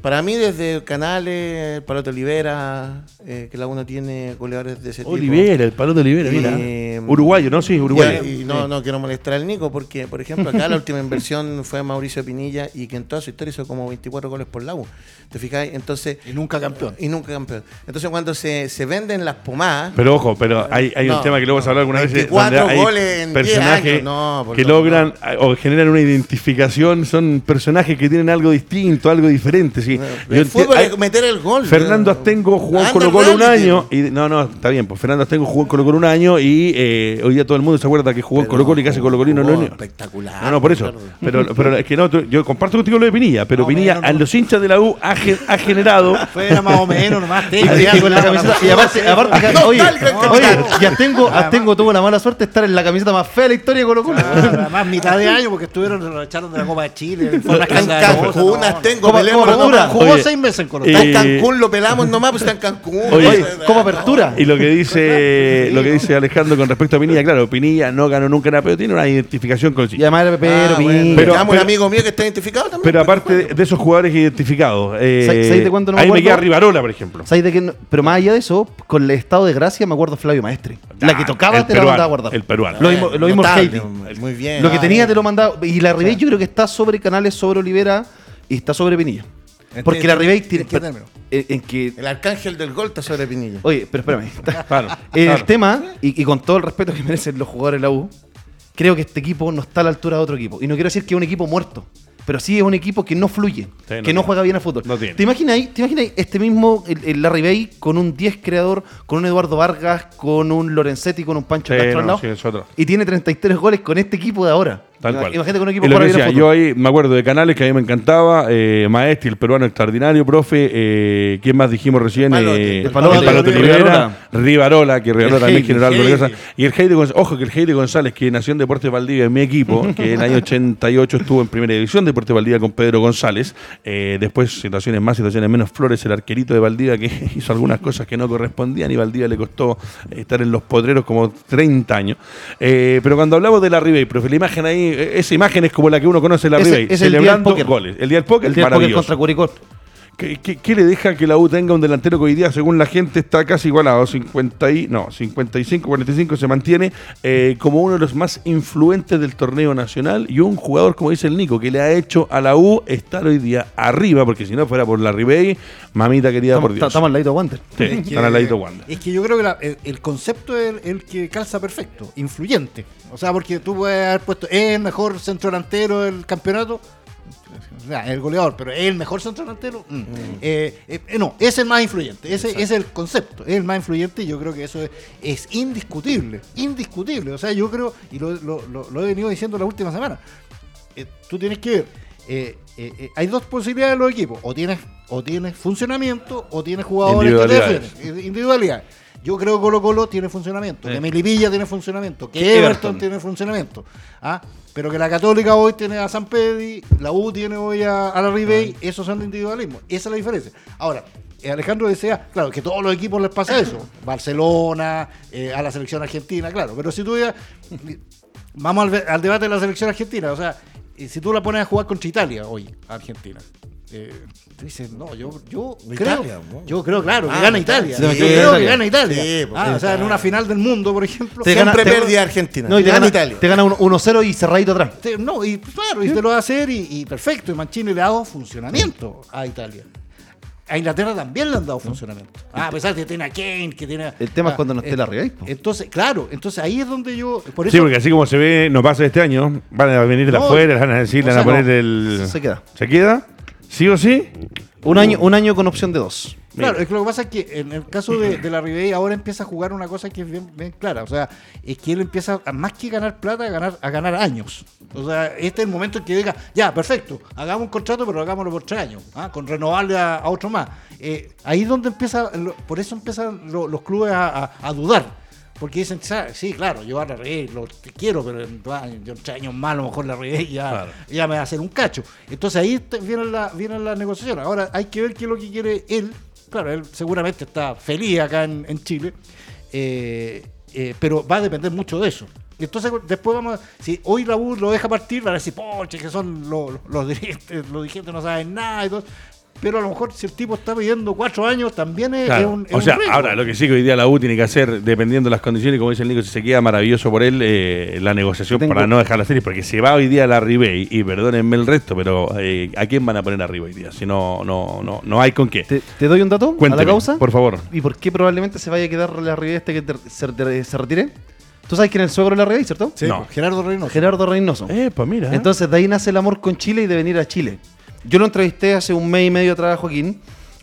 Para mí, desde Canales, Palote Olivera, eh, que la uno tiene goleadores de ese tipo. Olivera, el palo de Olivera, mira. Eh, Uruguayo, ¿no? Sí, uruguayo. Y, y no, no quiero molestar al Nico, porque, por ejemplo, acá la última inversión fue Mauricio Pinilla y que en toda su historia hizo como 24 goles por la U. ¿Te fijáis? Entonces. Y nunca campeón. Y nunca campeón. Entonces, cuando se, se venden las pomadas. Pero ojo, pero hay, hay un No, tema que luego vamos a hablar alguna vez 24 donde hay goles en 10 personajes años, no, que logran o generan una identificación, son personajes que tienen algo distinto, algo diferente. Sí. Yo el fútbol enti- es meter el gol. Fernando Astengo jugó en Colo Colo un año y no, no, está bien, pues Fernando Astengo jugó en Colo Colo un año y eh, hoy día todo el mundo se acuerda que jugó en Colo Colo y casi Colo Colino jugó no espectacular, No, no, por eso. Pero, pero es que no, yo comparto contigo lo de Pinilla, pero No, Pinilla bueno, a los hinchas de la U ha, ge- ha generado Fue más o menos, nomás. Y, y con la camiseta, y aparte, aparte que- oye, oye, capitán. ya tengo, Astengo tuvo la mala suerte de estar en la camiseta más fea de la historia de Colo Colo. Además, mitad de año, porque estuvieron, lo echaron de la Copa de Chile. En escandalosa, Cancún, Astengo, ¿Cómo- Jugó Oye, seis meses en Colo eh, Está en Cancún, lo pelamos nomás, pues está en Cancún. Oye, Oye, como apertura. Y lo que dice lo que dice Alejandro con respecto a Pinilla, claro, Pinilla no ganó nunca nada, pero tiene una identificación con el Y sitio. además era Pepero, Ah, bueno, Pinilla. Pero- tenemos un amigo mío que está identificado también. Pero pues, aparte de, de esos jugadores identificados, eh, ¿Sabes- sabes de cuándo no me ahí me acuerdo? queda Rivarola, por ejemplo. ¿Sabes de qué no? Pero más allá de eso, con el estado de gracia me acuerdo Flavio Maestre. La que Ah, tocaba el te la peruano, mandaba a guardar. el peruano. Lo mismo, lo mismo. Muy bien. Lo que Ah, tenía te lo mandaba. Y la Ribey yo creo que está sobre Canales, sobre Olivera y está sobre Pinilla. ¿En Porque la Ribey en tiene. qué término? En, en que. El arcángel del gol está sobre Pinilla. Oye, pero espérame. Claro, El claro. tema, y, y con todo el respeto que merecen los jugadores de la U, creo que este equipo no está a la altura de otro equipo. Y no quiero decir que es un equipo muerto, pero sí es un equipo que no fluye, no que no juega bien al fútbol. No tiene. ¿Te imaginas ahí, te imaginas ahí este mismo el, el Larry Bay con un 10 creador, con un Eduardo Vargas, con un Lorenzetti, con un Pancho Sí, Castro no, al lado? sí, es otro. Y tiene 33 goles con este equipo de ahora. Tal cual. Imagínate con un equipo al decía, yo ahí me acuerdo de Canales que a mí me encantaba, eh, Maestri, el peruano extraordinario, profe, eh, ¿quién más dijimos recién? Palote. Eh, El Palote, el Palote Rivarola. Rivera, Rivarola, que Rivarola El también Heide, generó algo de Heide. cosas. Y el Heide González, ojo que el Heide González, que nació en Deportes Valdivia, en mi equipo, que en el año 88 estuvo en primera división de Deportes Valdivia con Pedro González, eh, después situaciones más, situaciones menos, Flores, el arquerito de Valdivia, que hizo algunas cosas que no correspondían y Valdivia le costó estar en los potreros como 30 años. Eh, pero cuando hablamos de la Ribey, profe, la imagen ahí, esa imagen es como la que uno conoce de la Ribey, el celebrando póker. goles. El día del póker, el día del póker contra Curicó. ¿Qué, qué, qué le deja que la U tenga un delantero que hoy día, según la gente, está casi igualado? 50 y, no, 55, 45 se mantiene eh, como uno de los más influentes del torneo nacional y un jugador, como dice el Nico, que le ha hecho a la U estar hoy día arriba, porque si no fuera por la Ribey, mamita querida por Dios. Estamos al ladito de Wander. Sí, Es que- están al ladito Wanda. Es que yo creo que la- el, el concepto es el, el que calza perfecto, influyente. O sea, porque tú puedes haber puesto, ¿es el mejor centro delantero del campeonato? O sea, el goleador, pero ¿es el mejor centro delantero? Mm. Eh, eh, no, es el más influyente. Ese, es el concepto, es el más influyente y yo creo que eso es, es indiscutible. Indiscutible. O sea, yo creo, y lo, lo- lo- lo he venido diciendo la última semana, eh, tú tienes que ver. eh, eh, eh, hay dos posibilidades en los equipos. O tienes, o tienes funcionamiento o tienes jugadores que Individualidades. defienden. Eh, Individualidad. Yo creo que Colo Colo tiene funcionamiento, Sí. que Melipilla tiene funcionamiento, que Everton, Everton. tiene funcionamiento. ¿ah? Pero que la Católica hoy tiene a San Pedri, la U tiene hoy a, a la Ribey, esos son de individualismo. Esa es la diferencia. Ahora, eh, Alejandro desea, claro, que todos los equipos les pasa eso. Barcelona, eh, a la selección argentina, claro. Pero si tú ya. Vamos al, al debate de la selección argentina. O sea, eh, si tú la pones a jugar contra Italia hoy, Argentina. Eh, tú dices, no, yo, yo creo, Italia, ¿no? yo creo, claro, que Ah, gana Italia. Italia. Sí, yo creo que gana Italia. Sí, porque Ah, o sea, en una final del mundo, por ejemplo. Te Siempre gana- te- perdía Argentina. No, y te Gana gana, Italia. te gana un 1-0 y cerradito atrás. Te- no, y pues, claro, y te lo va a hacer y, y perfecto. Y Mancini le ha dado funcionamiento a Italia. A Inglaterra también le han dado funcionamiento. Ah, a pesar de que tiene a Kane, que tiene a- El tema es cuando no esté la Ribey, po. Entonces, claro, entonces ahí es donde yo. Por eso, Sí, porque así como se ve, no pasa este año, van a venir de No, afuera, van a decir, van a poner no, el... se queda. ¿Se queda? ¿Sí o sí? Un año, un año con opción de dos. Claro, es que lo que pasa es que en el caso de, de la Ribey ahora empieza a jugar una cosa que es bien, bien clara. O sea, es que él empieza a más que ganar plata, a ganar, a ganar años. O sea, este es el momento en que diga, ya, perfecto, hagamos un contrato, pero hagámoslo por tres años, ¿ah? con renovarle a, a otro más. Eh, ahí es donde empieza, lo- por eso empiezan lo- los clubes a, a- a dudar. Porque dicen, "Sa- sí, claro, yo a la Ribey lo te quiero, pero yo tres años más a lo mejor la Ribey ya, Claro. ya me va a hacer un cacho. Entonces ahí vienen las vienen las negociaciones. Ahora hay que ver qué es lo que quiere él. Claro, él seguramente está feliz acá en, en Chile, eh, eh, pero va a depender mucho de eso. Y Entonces después vamos a, si hoy la U lo deja partir, van a decir, poche, que son los, los dirigentes, los dirigentes no saben nada y todo. Pero a lo mejor si el tipo está pidiendo cuatro años, también es, Claro. es un, es o sea, ahora lo que sí que hoy día la U tiene que hacer, dependiendo de las condiciones, como dice el Nico, si se queda maravilloso por él, eh, la negociación Tengo- para no dejar la serie, porque se va hoy día a la Ribey, y perdónenme el resto, pero eh, ¿a quién van a poner arriba hoy día? Si no, no, no, no hay con qué. ¿Te, te doy un dato Cuénteme, a la causa? por favor. ¿Y por qué probablemente se vaya a quedar la Ribey este que se retire? ¿Tú sabes quién es el suegro de la Ribey, cierto? Sí, No. pues, Gerardo Reynoso. Gerardo Reynoso. Eh, pues mira. Entonces de ahí nace el amor con Chile y de venir a Chile. Yo lo entrevisté hace un mes y medio atrás a Joaquín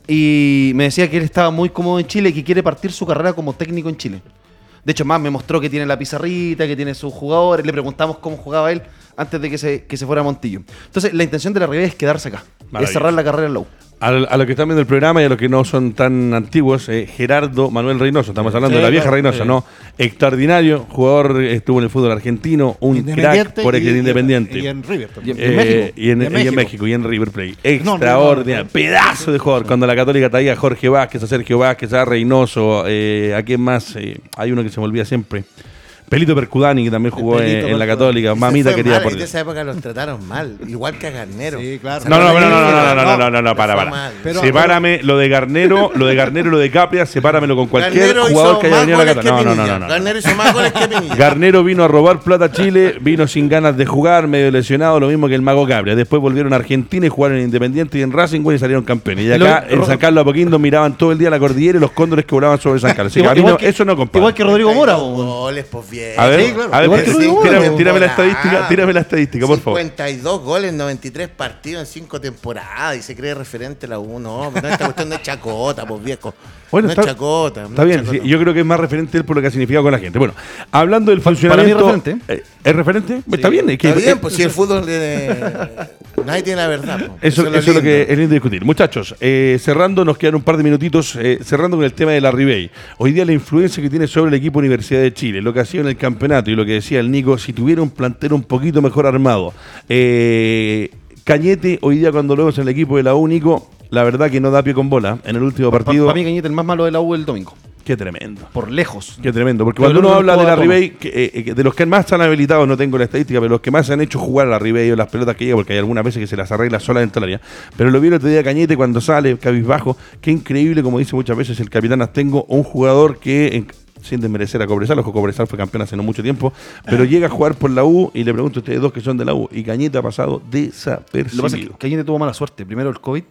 y me decía que él estaba muy cómodo en Chile y que quiere partir su carrera como técnico en Chile. De hecho, más me mostró que tiene la pizarrita, que tiene sus jugadores. Le preguntamos cómo jugaba él antes de que se, que se fuera a Montillo. Entonces, la intención de la Ribey es quedarse acá. Es cerrar la carrera en la U. A, a los que están viendo el programa y a los que no son tan antiguos, eh, Gerardo Manuel Reynoso, estamos hablando Sí, de la vieja Reynoso, sí. ¿no? Extraordinario, jugador, estuvo en el fútbol argentino, un crack por y- Independiente. Y en River también. Y en Eh, México. Y en, Y en y en México. Y en River no, Extraordinario. no, no. Pedazo de jugador. Cuando la Católica traía a Jorge Vázquez, a Sergio Vázquez, a Reynoso, eh, ¿a quién más? Eh, hay uno que se me olvida siempre. Pelito Percudani, que también jugó en, la. Católica. Mamita quería por En esa época los trataron mal, igual que a Garnero. Sí, claro. No, no, no, no, no, no, no, no, No, no, no, no, no, para, para. Pero- sepárame lo de Garnero, lo de Garnero y lo de Capria, sepáramelo con cualquier Garnero jugador que haya venido a la Católica. No, no, no, no, no. Garnero hizo más goles que Pinilla. Garnero vino a robar plata a Chile, vino sin ganas de jugar, medio lesionado, lo mismo que el Mago Capria. Después volvieron a Argentina y jugaron en Independiente y en Racing y salieron campeones. Y acá en San Carlos Apoquindo miraban todo el día la cordillera y los cóndores que volaban sobre San Carlos. A eso no compadre. Igual que Rodrigo Mora. Goles, pues bien. A ver, Sí, claro. a ver, tírame, la estadística, tírame la estadística, por favor. 52 goles en 93 partidos en 5 temporadas y se cree referente la 1. No, esta cuestión no es chacota, pues viejo. Bueno, no está- es chacota. no Está es bien, chacota. sí, yo creo que es más referente él por lo que ha significado con la gente. Bueno, hablando del para mí es funcionamiento. referente. eh, ¿Es referente? Está bien, es que- Está bien, eh, pues si el fútbol. eh, nadie tiene la verdad. pues. Eso, eso es lo que es lindo discutir. Muchachos, eh, cerrando, nos quedan un par de minutitos, eh, cerrando con el tema de la Ribey. Hoy día la influencia que tiene sobre el equipo Universidad de Chile, lo que ha sido en el campeonato y lo que decía el Nico, si tuviera un plantel un poquito mejor armado. Eh, Cañete, hoy día cuando lo vemos en el equipo de la Único, la verdad que no da pie con bola en el último Para partido. mí, Cañete, el más malo de la U el domingo. Qué tremendo. Por lejos. Qué tremendo, porque Pero cuando uno no habla de la. Ribey, que, eh, eh, de los que más han habilitado, no tengo la estadística, pero los que más han hecho jugar a la Ribey o las pelotas que llega, porque hay algunas veces que se las arregla sola dentro del área. Pero lo vi el otro día Cañete cuando sale, cabizbajo, qué increíble, como dice muchas veces el capitán Astengo, un jugador que, en- sin desmerecer a Cobresal, ojo, Cobresal fue campeón hace no mucho tiempo, pero llega a jugar por la U y le pregunto a ustedes dos que son de la U, y Cañete ha pasado Lo que pasa es desapercibido. que Cañete tuvo mala suerte. Primero el COVID,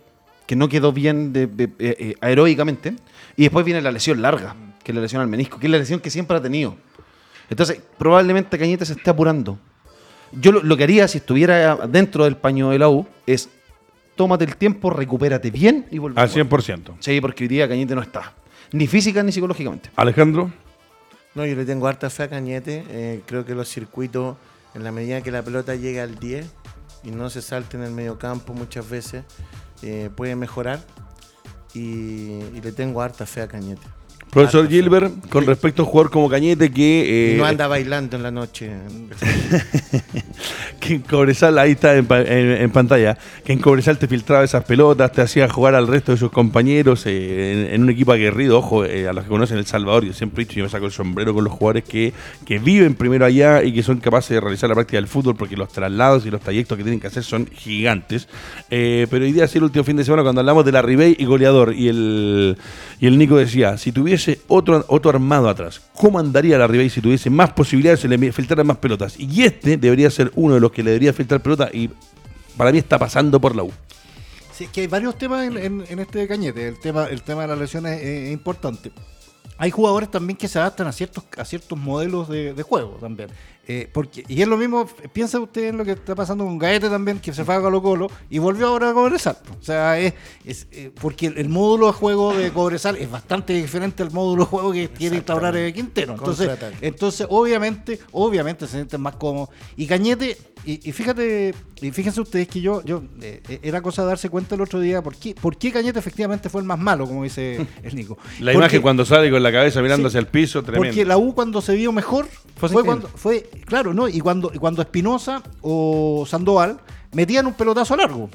que no quedó bien de, de- eh, eh, aeróbicamente. Y después viene la lesión larga, que es la lesión al menisco, que es la lesión que siempre ha tenido. Entonces, probablemente Cañete se esté apurando. Yo lo, lo que haría si estuviera dentro del paño de la U es tómate el tiempo, recupérate bien y a Al jugar. 100%. Sí, porque hoy día Cañete no está. Ni física ni psicológicamente. Alejandro, No, yo le tengo harta fe a Cañete. eh, creo que los circuitos, en la medida que la pelota llega al 10 y no se salte en el medio campo muchas veces, eh, puede mejorar. Y, y le tengo harta fe a Cañete. Profesor. Gilbert, con respecto a un jugador como Cañete que... Eh, no anda bailando en la noche. que en Cobresal, ahí está en, pa- en- en pantalla, que en Cobresal te filtraba esas pelotas, te hacía jugar al resto de sus compañeros eh, en, en un equipo aguerrido, ojo, eh, a los que conocen El Salvador, yo siempre he dicho, yo me saco el sombrero con los jugadores que, que viven primero allá y que son capaces de realizar la práctica del fútbol, porque los traslados y los trayectos que tienen que hacer son gigantes. Eh, pero hoy día, sí, el último fin de semana, cuando hablamos de la Ribey y goleador, y el, y el Nico decía, si tuviese otro, otro armado atrás, ¿cómo andaría la Ribey si tuviese más posibilidades, se le filtraran más pelotas? Y este debería ser uno de los que le debería filtrar pelota y para mí está pasando por la U. Sí, es que hay varios temas en, este cañete. El tema, el tema de las lesiones es, importante. Hay jugadores también que se adaptan a ciertos, a ciertos modelos de, de juego también. Eh, porque, y es lo mismo, piensa usted en lo que está pasando con Gaete también, que se fue a Colo Colo y volvió ahora a Cobresal. O sea, es, es, eh, porque el, el módulo de juego de Cobresal es bastante diferente al módulo de juego que quiere instaurar Quintero. Entonces, entonces, obviamente, obviamente se sienten más cómodos. Y Cañete, y, y fíjate, y fíjense ustedes que yo, yo eh, era cosa de darse cuenta el otro día por qué, por qué Cañete efectivamente fue el más malo, como dice el Nico. La Porque- imagen cuando sale con la cabeza mirando Sí, hacia el piso, tremendo. Porque la U cuando se vio mejor Fue fue, cuando fue claro, ¿no? Y cuando y cuando Espinosa o Sandoval metían un pelotazo largo.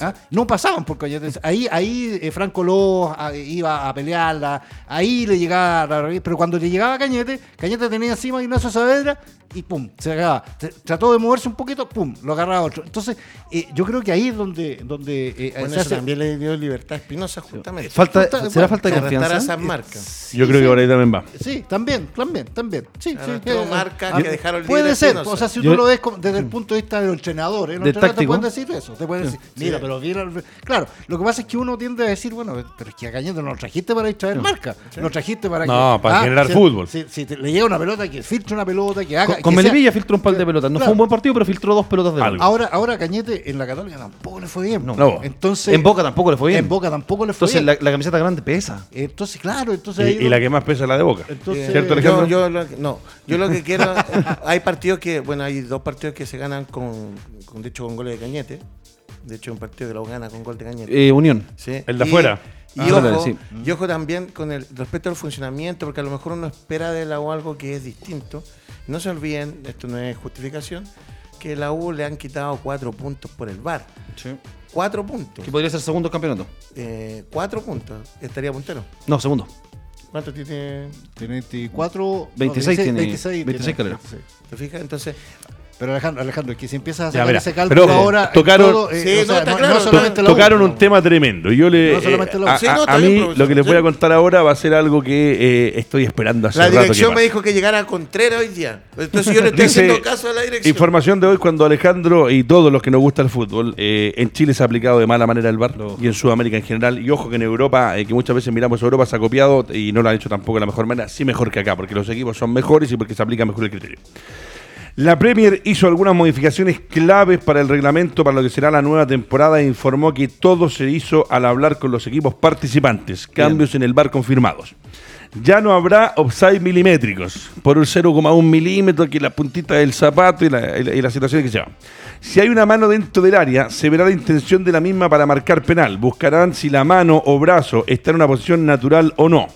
¿ah? No pasaban por Cañete. Ahí, ahí eh, Franco López ah, iba a pelearla, ahí le llegaba, la- pero cuando le llegaba Cañete, Cañete tenía encima a Ignacio Saavedra y pum, se acababa. Tr- Trató de moverse un poquito, pum, lo agarraba otro. Entonces, eh, yo creo que ahí es donde, donde eh, Bueno, se eso hace- también le dio libertad a Espinosa justamente. Falta, ¿Será bueno, falta de confianza? esas marcas. Sí, Yo creo sí. que por ahí también va. Sí, también, también, también. Sí, sí. todo eh, marca ah, que dejaron libre Puede ser, o sea, si Yo- tú lo ves como- desde el punto de vista de los entrenadores, los Del entrenadores te pueden decir eso, te pueden decir, mira, pero mira, el- claro, lo que pasa es que uno tiende a decir, bueno, pero es que a Cañete no lo trajiste para distraer marca, lo trajiste para No, que, para generar si- fútbol. Si, si te- le llega una pelota, que filtre una pelota, que haga... Con, Melipilla filtró un par de pelotas. No Claro. fue un buen partido, pero filtró dos pelotas de Algo. gol. Ahora, ahora Cañete en la Católica tampoco le fue bien. No. Entonces, En Boca tampoco le fue bien. En Boca tampoco le fue Entonces bien. la, la camiseta grande pesa. Entonces, claro, entonces Y, ahí y la que más pesa es la de Boca. Entonces- ¿Cierto, yo, Alejandro? yo lo que- no, yo lo que quiero, hay partidos que, bueno, hay dos partidos que se ganan con, con de hecho, con goles de Cañete. De hecho, un partido que lo gana con gol de Cañete. Eh, Unión. Sí. El de Y- afuera. Y, Ah, ojo, sí. y ojo también con el respecto al funcionamiento, porque a lo mejor uno espera de la U algo que es distinto. No se olviden, esto no es justificación, que la U le han quitado cuatro puntos por el VAR. Cuatro puntos. Que podría ser segundo campeonato. Eh, cuatro puntos. Estaría puntero. No, segundo. ¿Cuánto tiene? Tiene 24... 26 tiene- 26, 26 Calera. 26. ¿Te fijas? Entonces, Pero Alejandro, Alejandro, es que si empiezas a Ya, sacar mira, ese cálculo pero ahora. tocaron- todo, eh, Sí, o sea, no, no, claro. no solamente tocaron un no. tema tremendo. Y yo le. No solamente eh, a, Sí, no, a- está a bien, mí lo que les voy a contar ahora va a ser algo que eh, estoy esperando hace La rato que dirección me dijo que llegara a Contreras hoy día. Entonces yo le estoy Dice, haciendo caso a la dirección. Información de hoy cuando Alejandro y todos los que nos gusta el fútbol, eh, en Chile se ha aplicado de mala manera el VAR y en Sudamérica en general. Y ojo que en Europa, eh, que muchas veces miramos Europa, se ha copiado y no lo han hecho tampoco de la mejor manera, sí mejor que acá, porque los equipos son mejores y porque se aplica mejor el criterio. La Premier hizo algunas modificaciones claves para el reglamento para lo que será la nueva temporada e informó que todo se hizo al hablar con los equipos participantes. Cambios en el VAR confirmados. Ya no habrá offside milimétricos por un 0,1 milímetro que la puntita del zapato y la, y la- y la situación que se va. Si hay una mano dentro del área, se verá la intención de la misma para marcar penal. Buscarán si la mano o brazo está en una posición natural o no.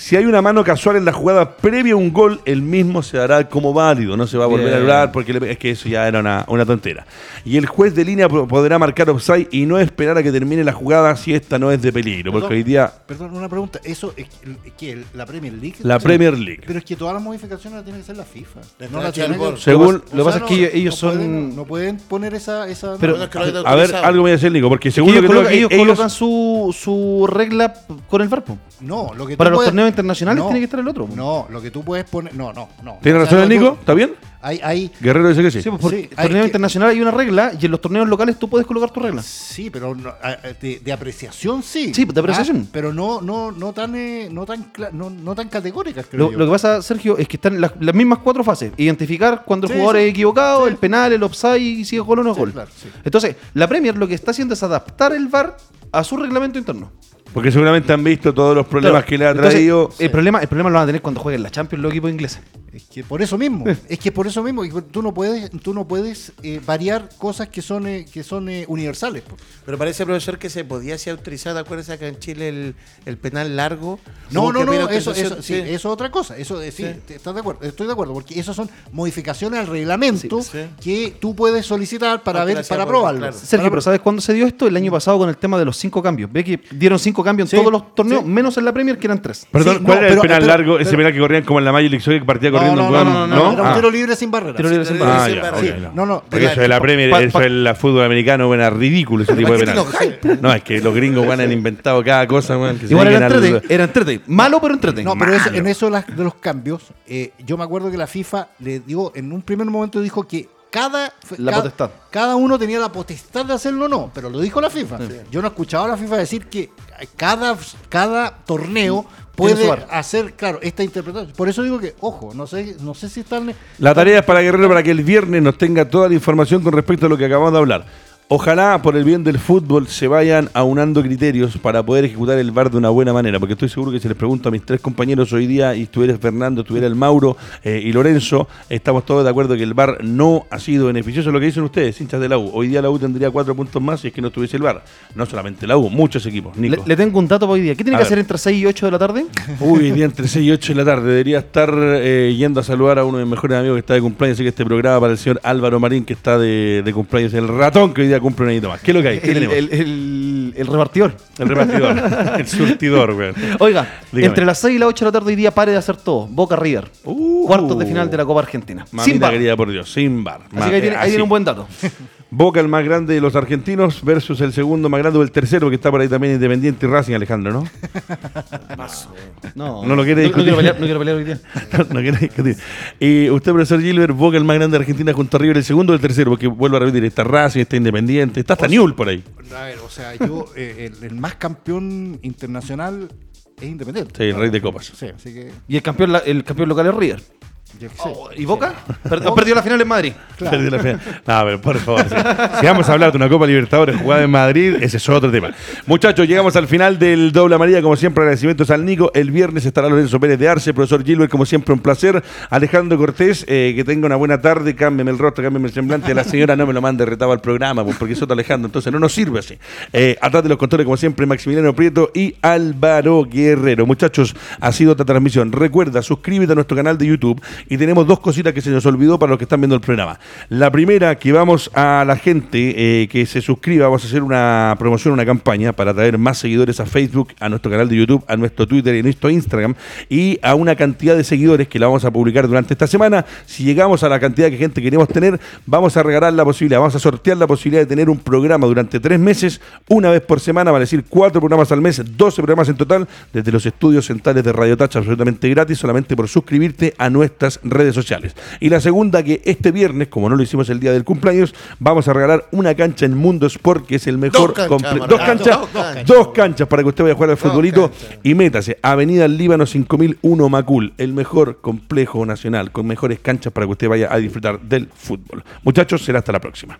Si hay una mano casual en la jugada previa a un gol, el mismo se dará como válido. No se va a volver Bien. a hablar porque le- es que eso ya era una, una tontera. Y el juez de línea po- podrá marcar offside y no esperar a que termine la jugada si esta no es de peligro. Porque Perdón, hoy día Perdón, una pregunta. ¿Eso es es que la Premier League? la. Premier League. Pero es que todas las modificaciones las tiene que hacer la FIFA. No la tiene que- Según- lo que pasa sea, es que ellos- ellos no son- pueden- no pueden poner esa. esa Pero- A ver, algo me dice el Nico, porque según ellos, lo que colocan, tengo ellos aquí, ellos- colocan su, su regla con el VAR. No, lo que Para los puedes- torneos internacionales No, tiene que estar el otro. po. No, lo que tú puedes poner. No, no, no. ¿Tiene razón el Nico? ¿Está bien? Hay, hay, Guerrero dice que sí. Sí, pues porque Sí, en hay torneo que- internacional hay una regla y en los torneos locales tú puedes colocar tu regla. Sí, pero no- de, de apreciación sí. Sí, de apreciación. Ah, pero no, no, no tan, eh, no tan, no, no tan categóricas, creo Lo, yo. lo que pasa, Sergio, es que están las, las mismas cuatro fases. Identificar cuando el jugador sí. es equivocado, Sí. el penal, el offside y si es gol o no es Sí, gol. claro, sí. Entonces, la Premier lo que está haciendo es adaptar el VAR a su reglamento interno. Porque seguramente han visto todos los problemas Claro. que le ha Entonces, traído. el, problema, el problema lo van a tener cuando jueguen la Champions los equipos ingleses. Es que por eso mismo, es que por eso mismo, tú no puedes, tú no puedes eh, variar cosas que son, eh, que son eh, universales. Pero parece, profesor, que se podía ser autorizado. ¿Acuérdese acá en Chile el, el penal largo? No, no, no, eso, eso, sí, eso es otra cosa. Eso, eh, sí, ¿estás de acuerdo? Estoy de acuerdo, porque esas son modificaciones al reglamento Sí, sí. que tú puedes solicitar para ver, para probarlo. claro. Sergio, Para- pero ¿sabes cuándo se dio esto? El año pasado con el tema de los cinco cambios. Ve que dieron cinco cambios en Sí, todos los torneos, sí. menos en la Premier, que eran tres. Perdón, Sí, ¿cuál no, era el pero- penal pero- largo? Ese penal que corrían como en la Magic League que partía No, corriendo no, un no, no, no, no, era un Ah. tiro libre sin barrera. Tiro libre sin Sí, Ah, sí, Sí, no. no, eso de la Premier, eso pa- del fútbol americano, bueno, es ridículo ese tipo de ¿Para qué penal. No, es que los gringos han inventado cada cosa, weón, Igual era entrete, era entrete. Malo, pero entrete. No, pero en eso de, los cambios, eh, yo me acuerdo que la FIFA le digo, en un primer momento dijo que cada, La cada, potestad. cada uno tenía la potestad de hacerlo o no, pero lo dijo la FIFA. Yo no escuchaba a la FIFA decir que cada, cada torneo puede hacer, claro, esta interpretación. Por eso digo que, ojo, no sé, no sé si están. La tarea es para Guerrero para que el viernes nos tenga toda la información con respecto a lo que acabamos de hablar. Ojalá por el bien del fútbol se vayan aunando criterios para poder ejecutar el VAR de una buena manera, porque estoy seguro que si les pregunto a mis tres compañeros hoy día, y estuviera Fernando, estuviera el Mauro eh, y Lorenzo, estamos todos de acuerdo que el VAR no ha sido beneficioso. Lo que dicen ustedes, hinchas de la U. Hoy día la U tendría cuatro puntos más si es que no estuviese el VAR. No solamente la U, muchos equipos. Le, Nico. le tengo un dato para hoy día. ¿Qué tiene A que ver. hacer entre 6 y 8 de la tarde? Uy, hoy día entre 6 y 8 de la tarde. Debería estar eh, yendo a saludar a uno de mis mejores amigos que está de cumpleaños. Así que este programa para el señor Álvaro Marín, que está de, de cumpleaños. El ratón que hoy día cumple un añito más. ¿Qué es lo que hay? ¿Qué El, tenemos? el- el- el repartidor. El repartidor. el surtidor, güey. Oiga, Dígame. entre las 6 y las 8 de la tarde hoy día pare de hacer todo. Boca River. Uh. Cuartos de final de la Copa Argentina. Mamita Sin bar. querida por Dios, sin bar. Así que ahí tiene, ahí tiene un buen dato. Boca el más grande de los argentinos versus el segundo más grande o el tercero que está por ahí también Independiente y Racing, Alejandro, ¿no? No, No lo quiere no, discutir. quiero pelear, no quiero pelear hoy día. no quiere discutir. Y usted, profesor Gilbert, Boca el más grande de Argentina junto a River, el segundo o el tercero, porque vuelvo a repetir, está Racing, está Independiente, está hasta Newell por ahí. A ver, o sea, yo, eh, el, el más campeón internacional es independiente. Sí, el rey de copas. Sí, así que. Y el campeón, la- el campeón local es River. Yo qué sé. ¿Y Boca? Per- Perdió la final en Madrid. Perdió la fe. No, pero por favor. Si, si vamos a hablar de una Copa Libertadores jugada en Madrid, ese es otro tema. Muchachos, llegamos al final del Doble María. Como siempre, agradecimientos al Nico. El viernes estará Lorenzo Pérez de Arce, profesor Gilbert, como siempre, un placer. Alejandro Cortés, eh, que tenga una buena tarde. Cámbiame el rostro, cámbiame el semblante. La señora no me lo mande retado al programa, pues, porque es otro Alejandro. Entonces no nos sirve así. Eh, atrás de los controles, como siempre, Maximiliano Prieto y Álvaro Guerrero. Muchachos, ha sido otra transmisión. Recuerda, suscríbete a nuestro canal de YouTube Y tenemos dos cositas que se nos olvidó para los que están viendo el programa. La primera, que vamos a la gente eh, que se suscriba, vamos a hacer una promoción, una campaña para traer más seguidores a Facebook, a nuestro canal de YouTube, a nuestro Twitter y a nuestro Instagram y a una cantidad de seguidores que la vamos a publicar durante esta semana. Si llegamos a la cantidad de gente que queremos tener, vamos a regalar la posibilidad, vamos a sortear la posibilidad de tener un programa durante tres meses, una vez por semana, vale decir cuatro programas al mes, 12 programas en total, desde los estudios centrales de Radio Touch, absolutamente gratis, solamente por suscribirte a nuestras redes sociales. Y la segunda, que este viernes, como no lo hicimos el día del cumpleaños, vamos a regalar una cancha en Mundo Sport, que es el mejor. Dos canchas, dos canchas, Dos canchas. dos canchas para que usted vaya a jugar al futbolito y métase. Avenida Líbano 5001 Macul, el mejor complejo nacional, con mejores canchas para que usted vaya a disfrutar del fútbol. Muchachos, será hasta la próxima.